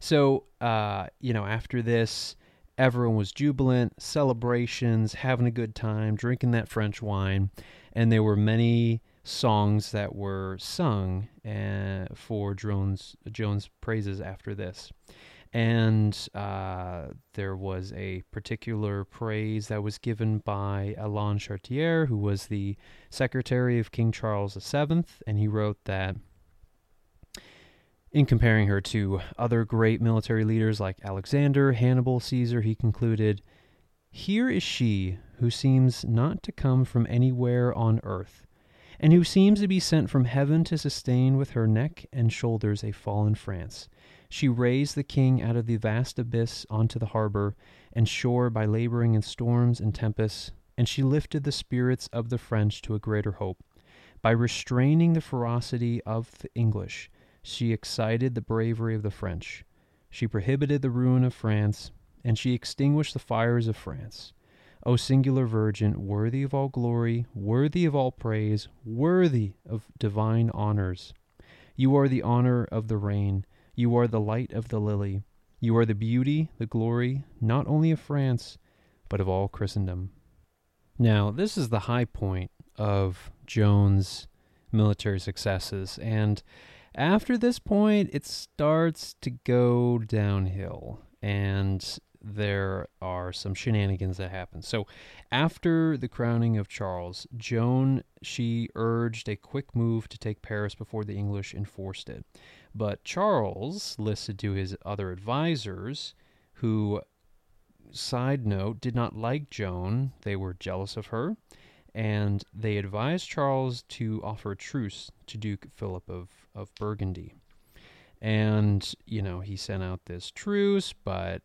So, uh, you know, after this, everyone was jubilant, celebrations, having a good time, drinking that French wine, and there were many songs that were sung uh, for Joan's Joan's praises after this. And uh, there was a particular praise that was given by Alain Chartier, who was the secretary of King Charles VII, and he wrote that in comparing her to other great military leaders like Alexander, Hannibal, Caesar, he concluded, Here is she who seems not to come from anywhere on earth, and who seems to be sent from heaven to sustain with her neck and shoulders a fallen France. She raised the king out of the vast abyss onto the harbor and shore by laboring in storms and tempests, and she lifted the spirits of the French to a greater hope. By restraining the ferocity of the English, she excited the bravery of the French. She prohibited the ruin of France, and she extinguished the fires of France. O singular Virgin, worthy of all glory, worthy of all praise, worthy of divine honors. You are the honor of the reign, you are the light of the lily, you are the beauty, the glory, not only of France, but of all Christendom. Now, this is the high point of Joan's military successes, and after this point, it starts to go downhill, and there are some shenanigans that happen. So, after the crowning of Charles, Joan she urged a quick move to take Paris before the English enforced it. But Charles listened to his other advisors, who, side note, did not like Joan. They were jealous of her, and they advised Charles to offer a truce to Duke Philip of, of Burgundy. And, you know, he sent out this truce, but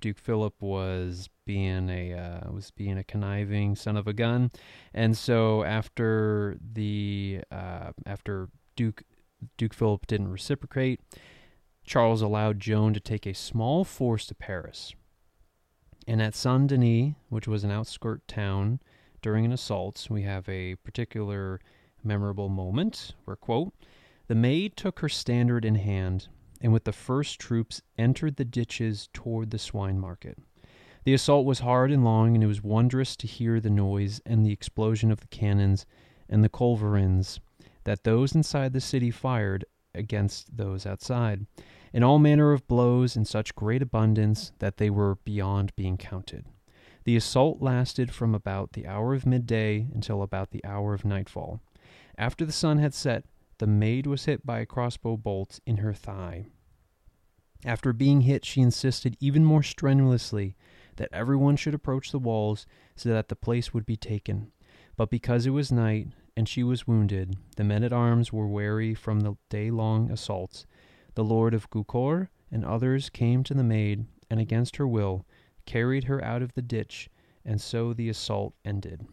Duke Philip was being a uh, was being a conniving son of a gun, and so after the uh, after Duke Duke Philip didn't reciprocate, Charles allowed Joan to take a small force to Paris. And at Saint Denis, which was an outskirt town, during an assault, we have a particular memorable moment where, quote, the maid took her standard in hand and with the first troops entered the ditches toward the swine market. The assault was hard and long, and it was wondrous to hear the noise and the explosion of the cannons and the culverins that those inside the city fired against those outside, and all manner of blows in such great abundance that they were beyond being counted. The assault lasted from about the hour of midday until about the hour of nightfall. After the sun had set, the maid was hit by a crossbow bolt in her thigh. After being hit, she insisted even more strenuously that everyone should approach the walls so that the place would be taken. But because it was night and she was wounded, the men at arms were weary from the day long assaults. The Lord of Gaucourt and others came to the maid, and against her will, carried her out of the ditch, and so the assault ended.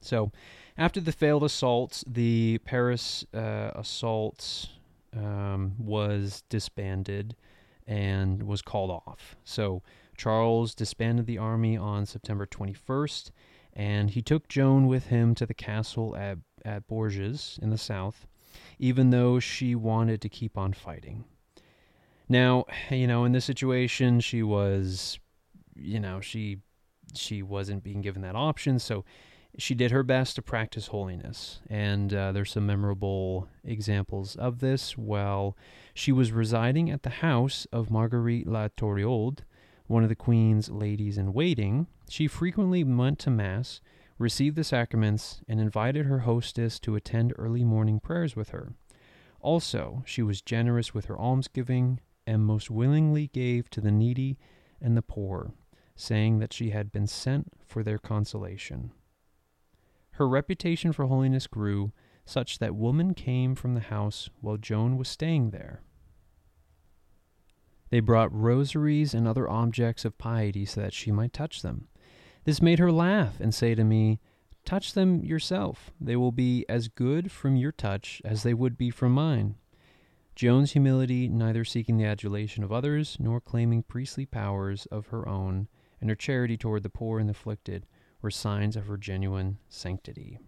So, after the failed assault, the Paris uh, assault um, was disbanded and was called off. So, Charles disbanded the army on September 21st, and he took Joan with him to the castle at, at Bourges in the south, even though she wanted to keep on fighting. Now, you know, in this situation, she was, you know, she she wasn't being given that option, so she did her best to practice holiness. And uh, there's some memorable examples of this. While she was residing at the house of Marguerite La Touroulde, one of the queen's ladies in waiting, she frequently went to mass, received the sacraments, and invited her hostess to attend early morning prayers with her. Also, she was generous with her almsgiving, and most willingly gave to the needy and the poor, saying that she had been sent for their consolation. Her reputation for holiness grew, such that women came from the house while Joan was staying there. They brought rosaries and other objects of piety so that she might touch them. This made her laugh and say to me, Touch them yourself. They will be as good from your touch as they would be from mine. Joan's humility, neither seeking the adulation of others nor claiming priestly powers of her own, and her charity toward the poor and afflicted, were signs of her genuine sanctity.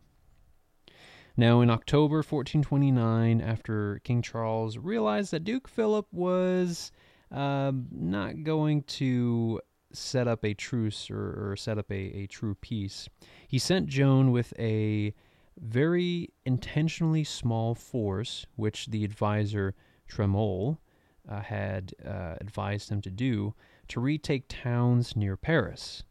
Now, in October 1429, after King Charles realized that Duke Philip was uh, not going to set up a truce or, or set up a, a true peace, he sent Joan with a very intentionally small force, which the advisor Tremoille uh, had uh, advised him to do to retake towns near Paris.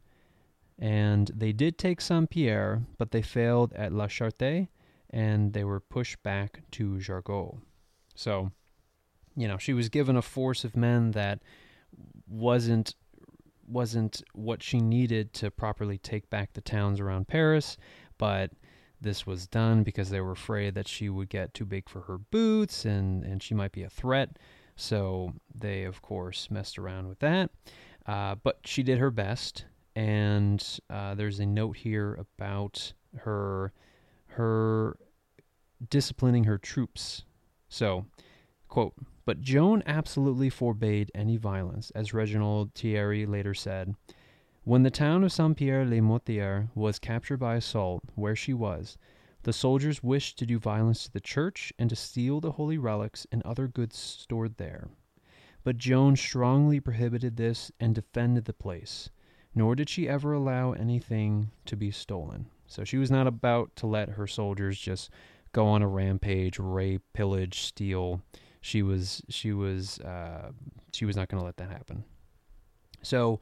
And they did take Saint Pierre, but they failed at La Charte and they were pushed back to Jargeau. So, you know, she was given a force of men that wasn't wasn't what she needed to properly take back the towns around Paris, but this was done because they were afraid that she would get too big for her boots and, and she might be a threat. So they, of course, messed around with that. Uh, but she did her best. And uh, there's a note here about her her disciplining her troops. So, quote, but Joan absolutely forbade any violence, as Reginald Thierry later said. When the town of Saint Pierre les Mortiers was captured by assault, where she was, the soldiers wished to do violence to the church and to steal the holy relics and other goods stored there. But Joan strongly prohibited this and defended the place, nor did she ever allow anything to be stolen. So she was not about to let her soldiers just go on a rampage, rape, pillage, steal. She was she was uh, she was not going to let that happen. So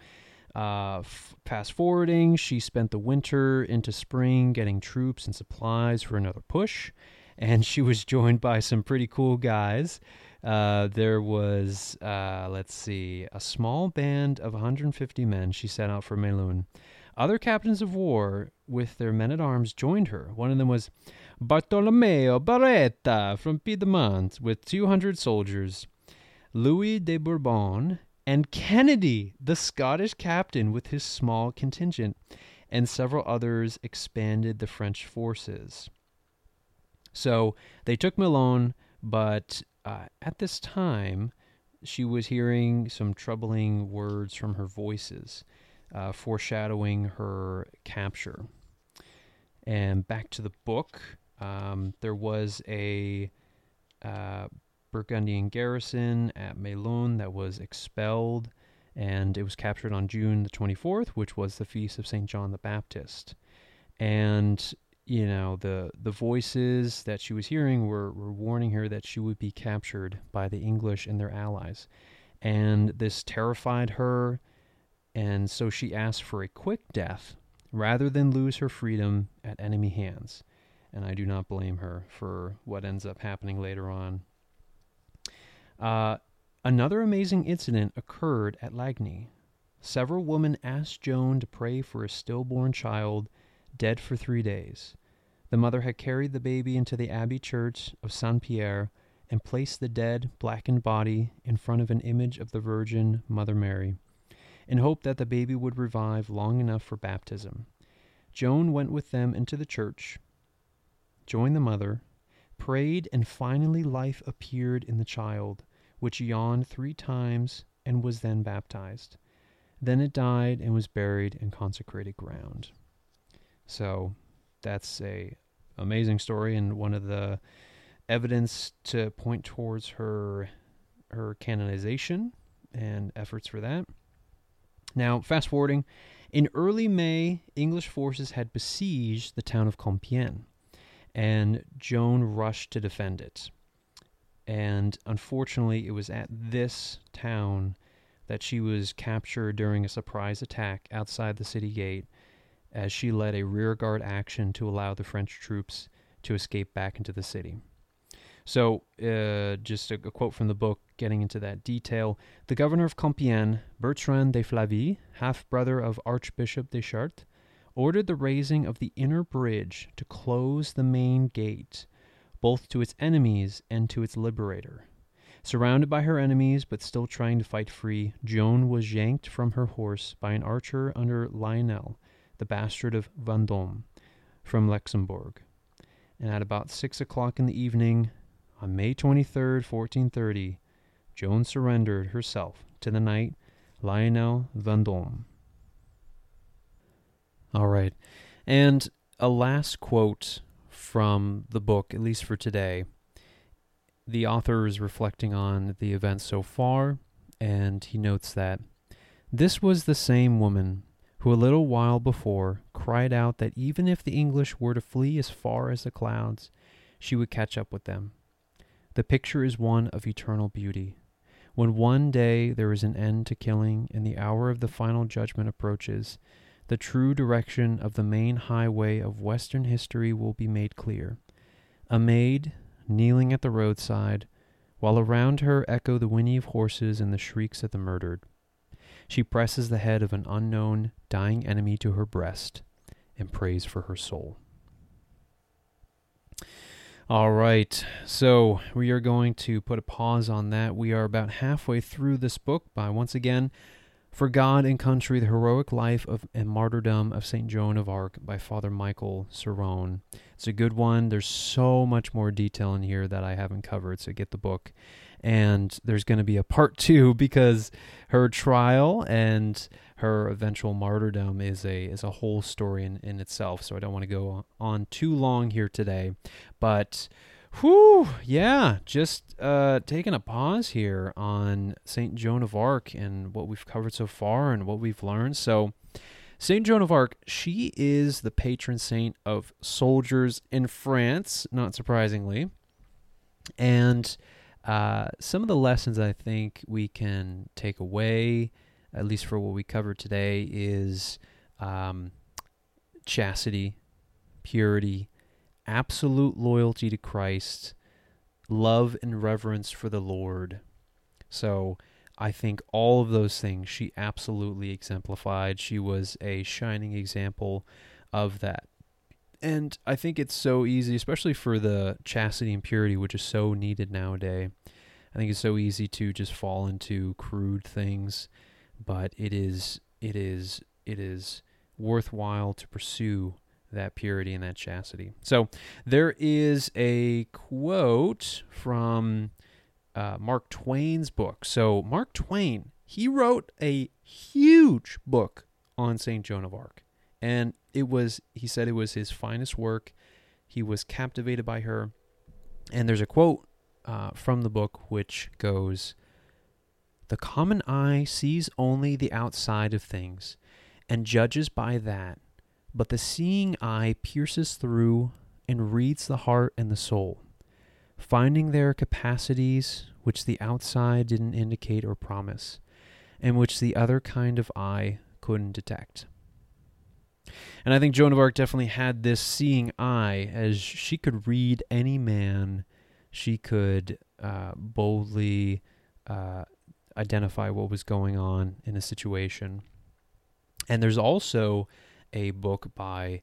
uh, f- fast forwarding, she spent the winter into spring getting troops and supplies for another push, and she was joined by some pretty cool guys. Uh, there was, uh, let's see, a small band of 150 men. She set out for Melun. Other captains of war with their men at arms joined her. One of them was Bartolomeo Barretta from Piedmont with 200 soldiers. Louis de Bourbon and Kennedy, the Scottish captain, with his small contingent, and several others expanded the French forces. So they took Melun, but uh, at this time, she was hearing some troubling words from her voices, uh, foreshadowing her capture. And back to the book, um, there was a uh, Burgundian garrison at Melun that was expelled, and it was captured on June the 24th, which was the feast of St. John the Baptist. And you know the the voices that she was hearing were, were warning her that she would be captured by the English and their allies, and this terrified her, and so she asked for a quick death rather than lose her freedom at enemy hands. And I do not blame her for what ends up happening later on uh, another amazing incident occurred at Lagny. Several women asked Joan to pray for a stillborn child dead for three days. The mother had carried the baby into the abbey church of Saint Pierre and placed the dead, blackened body in front of an image of the Virgin Mother Mary, in hope that the baby would revive long enough for baptism. Joan went with them into the church, joined the mother, prayed, and finally life appeared in the child which yawned three times and was then baptized. Then it died and was buried in consecrated ground. So that's a amazing story and one of the evidence to point towards her her canonization and efforts for that. Now, fast forwarding, in early May, English forces had besieged the town of Compiègne, and Joan rushed to defend it. And unfortunately, it was at this town that she was captured during a surprise attack outside the city gate as she led a rearguard action to allow the French troops to escape back into the city. So, uh, just a, a, quote from the book, getting into that detail. The governor of Compiègne, Bertrand de Flavy, half brother of Archbishop de Chartres, ordered the raising of the inner bridge to close the main gate both to its enemies and to its liberator. Surrounded by her enemies, but still trying to fight free, Joan was yanked from her horse by an archer under Lionel, the bastard of Vendôme, from Luxembourg. And at about six o'clock in the evening, on May 23rd, 1430, Joan surrendered herself to the knight Lionel Vendôme. All right. And a last quote from the book, at least for today. The author is reflecting on the events so far, and he notes that this was the same woman who a little while before cried out that even if the English were to flee as far as the clouds, she would catch up with them. The picture is one of eternal beauty. When one day there is an end to killing and the hour of the final judgment approaches, the true direction of the main highway of Western history will be made clear. A maid, kneeling at the roadside, while around her echo the whinny of horses and the shrieks of the murdered. She presses the head of an unknown, dying enemy to her breast and prays for her soul. All right, so we are going to put a pause on that. We are about halfway through this book by once again, For God and Country, the Heroic Life of and Martyrdom of St. Joan of Arc by Father Michael Cerrone. It's a good one. There's so much more detail in here that I haven't covered, so get the book. And there's going to be a part two because her trial and her eventual martyrdom is a is a whole story in, in itself. So I don't want to go on too long here today. But whew, yeah, just uh, taking a pause here on Saint Joan of Arc and what we've covered so far and what we've learned. So Saint Joan of Arc, she is the patron saint of soldiers in France, not surprisingly. And uh, some of the lessons I think we can take away, at least for what we covered today, is um, chastity, purity, absolute loyalty to Christ, love and reverence for the Lord. So, I think all of those things she absolutely exemplified. She was a shining example of that. And I think it's so easy, especially for the chastity and purity, which is so needed nowadays. I think it's so easy to just fall into crude things, but it is it is it is worthwhile to pursue that purity and that chastity. So there is a quote from uh, Mark Twain's book. So Mark Twain, he wrote a huge book on Saint Joan of Arc, and it was he said it was his finest work. He was captivated by her, and there's a quote uh, from the book which goes. The common eye sees only the outside of things and judges by that, but the seeing eye pierces through and reads the heart and the soul finding their capacities which the outside didn't indicate or promise, and which the other kind of eye couldn't detect. And I think Joan of Arc definitely had this seeing eye, as she could read any man. She could uh, boldly uh, identify what was going on in a situation. And there's also a book by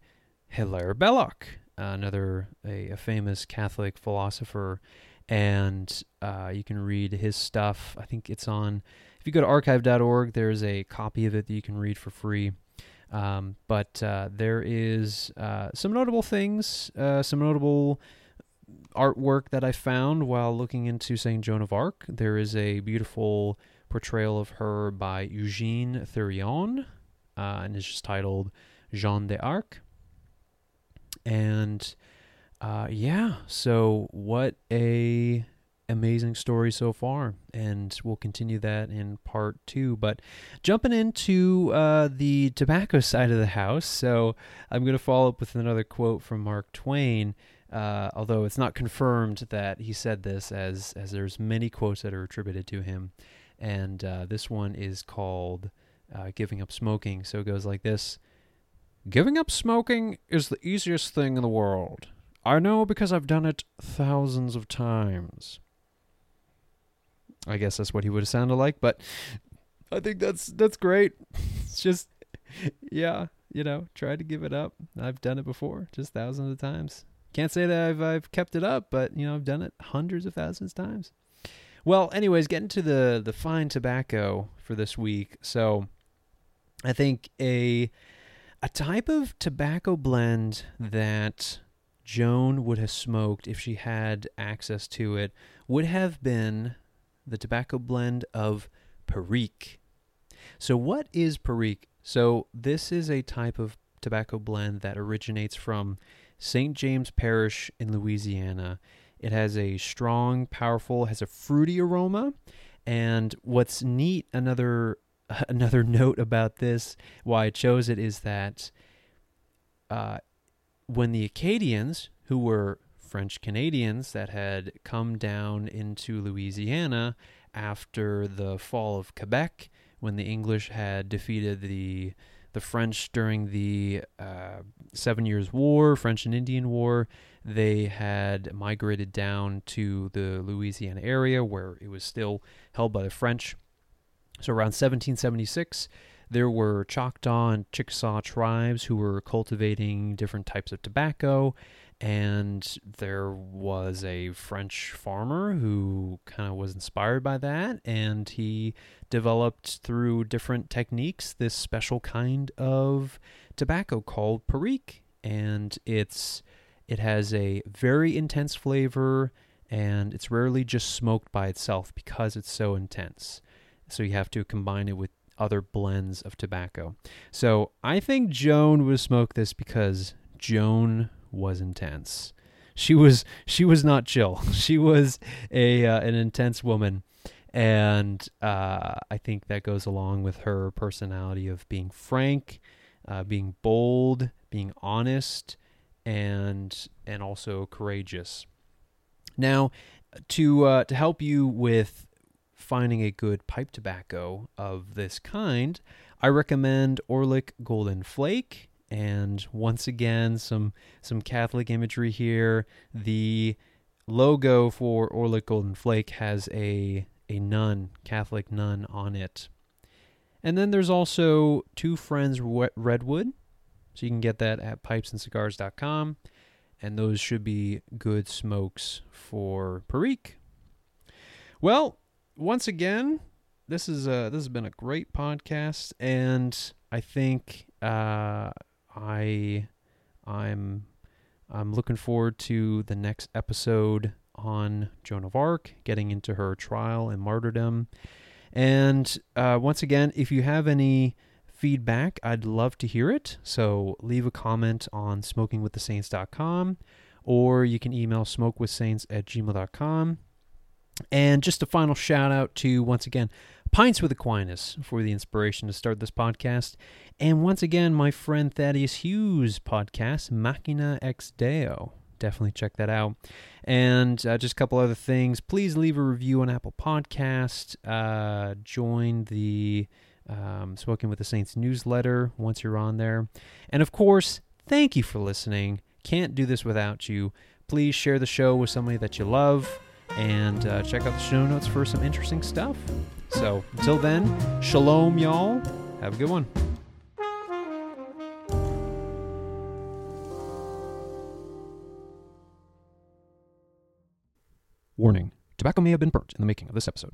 Hilaire Belloc, another a, a famous Catholic philosopher, and uh, you can read his stuff. I think it's on. If you go to archive.org, there's a copy of it that you can read for free. Um, but uh, there is uh, some notable things, uh, some notable artwork that I found while looking into Saint Joan of Arc. There is a beautiful portrayal of her by Eugene Thirion, uh, and it's just titled Jeanne d'Arc. And uh, yeah, so what a amazing story so far, and we'll continue that in part two. But jumping into uh, the tobacco side of the house, so I'm going to follow up with another quote from Mark Twain. Uh, although it's not confirmed that he said this, as as there's many quotes that are attributed to him, and uh, this one is called uh, "Giving Up Smoking." So it goes like this: Giving up smoking is the easiest thing in the world. I know because I've done it thousands of times. I guess that's what he would have sounded like, but I think that's that's great. It's just yeah, you know, try to give it up. I've done it before, just thousands of times. Can't say that I've I've kept it up, but you know, I've done it hundreds of thousands of times. Well, anyways, getting to the the fine tobacco for this week. So I think a a type of tobacco blend that Joan would have smoked if she had access to it would have been the tobacco blend of Perique. So, what is Perique? So, this is a type of tobacco blend that originates from St. James Parish in Louisiana. It has a strong, powerful, has a fruity aroma. And what's neat, another another note about this, why I chose it, is that uh, when the Acadians, who were French Canadians that had come down into Louisiana after the fall of Quebec, when the English had defeated the the French during the uh, Seven Years' War, French and Indian War. They had migrated down to the Louisiana area where it was still held by the French. So around 1776, there were Choctaw and Chickasaw tribes who were cultivating different types of tobacco. And there was a French farmer who kind of was inspired by that. And he developed through different techniques this special kind of tobacco called Perique. And it's it has a very intense flavor and it's rarely just smoked by itself because it's so intense. So you have to combine it with other blends of tobacco. So I think Joan would smoke this because Joan was intense. She was she was not chill. She was a uh, an intense woman, and uh, I think that goes along with her personality of being frank, uh, being bold, being honest, and and also courageous. Now, to uh, to help you with finding a good pipe tobacco of this kind, I recommend Orlik Golden Flake. And once again, some some Catholic imagery here. The logo for Orlik Golden Flake has a a nun, Catholic nun, on it. And then there's also Two Friends Redwood. So you can get that at pipesandcigars.com. And those should be good smokes for Perique. Well, once again, this is a, this has been a great podcast, and I think uh, I I'm I'm looking forward to the next episode on Joan of Arc, getting into her trial and martyrdom. And uh, once again, if you have any feedback, I'd love to hear it. So leave a comment on smokingwiththesaints.com or you can email smokewithsaints at gmail.com. And just a final shout out to, once again, Pints with Aquinas for the inspiration to start this podcast. And once again, my friend Thaddeus Hughes' podcast, Machina Ex Deo. Definitely check that out. And uh, just a couple other things. Please leave a review on Apple Podcast. Uh, join the um, with the Saints newsletter once you're on there. And of course, thank you for listening. Can't do this without you. Please share the show with somebody that you love and uh, check out the show notes for some interesting stuff. So until then, shalom, y'all. Have a good one. Warning Tobacco may have been burnt in the making of this episode.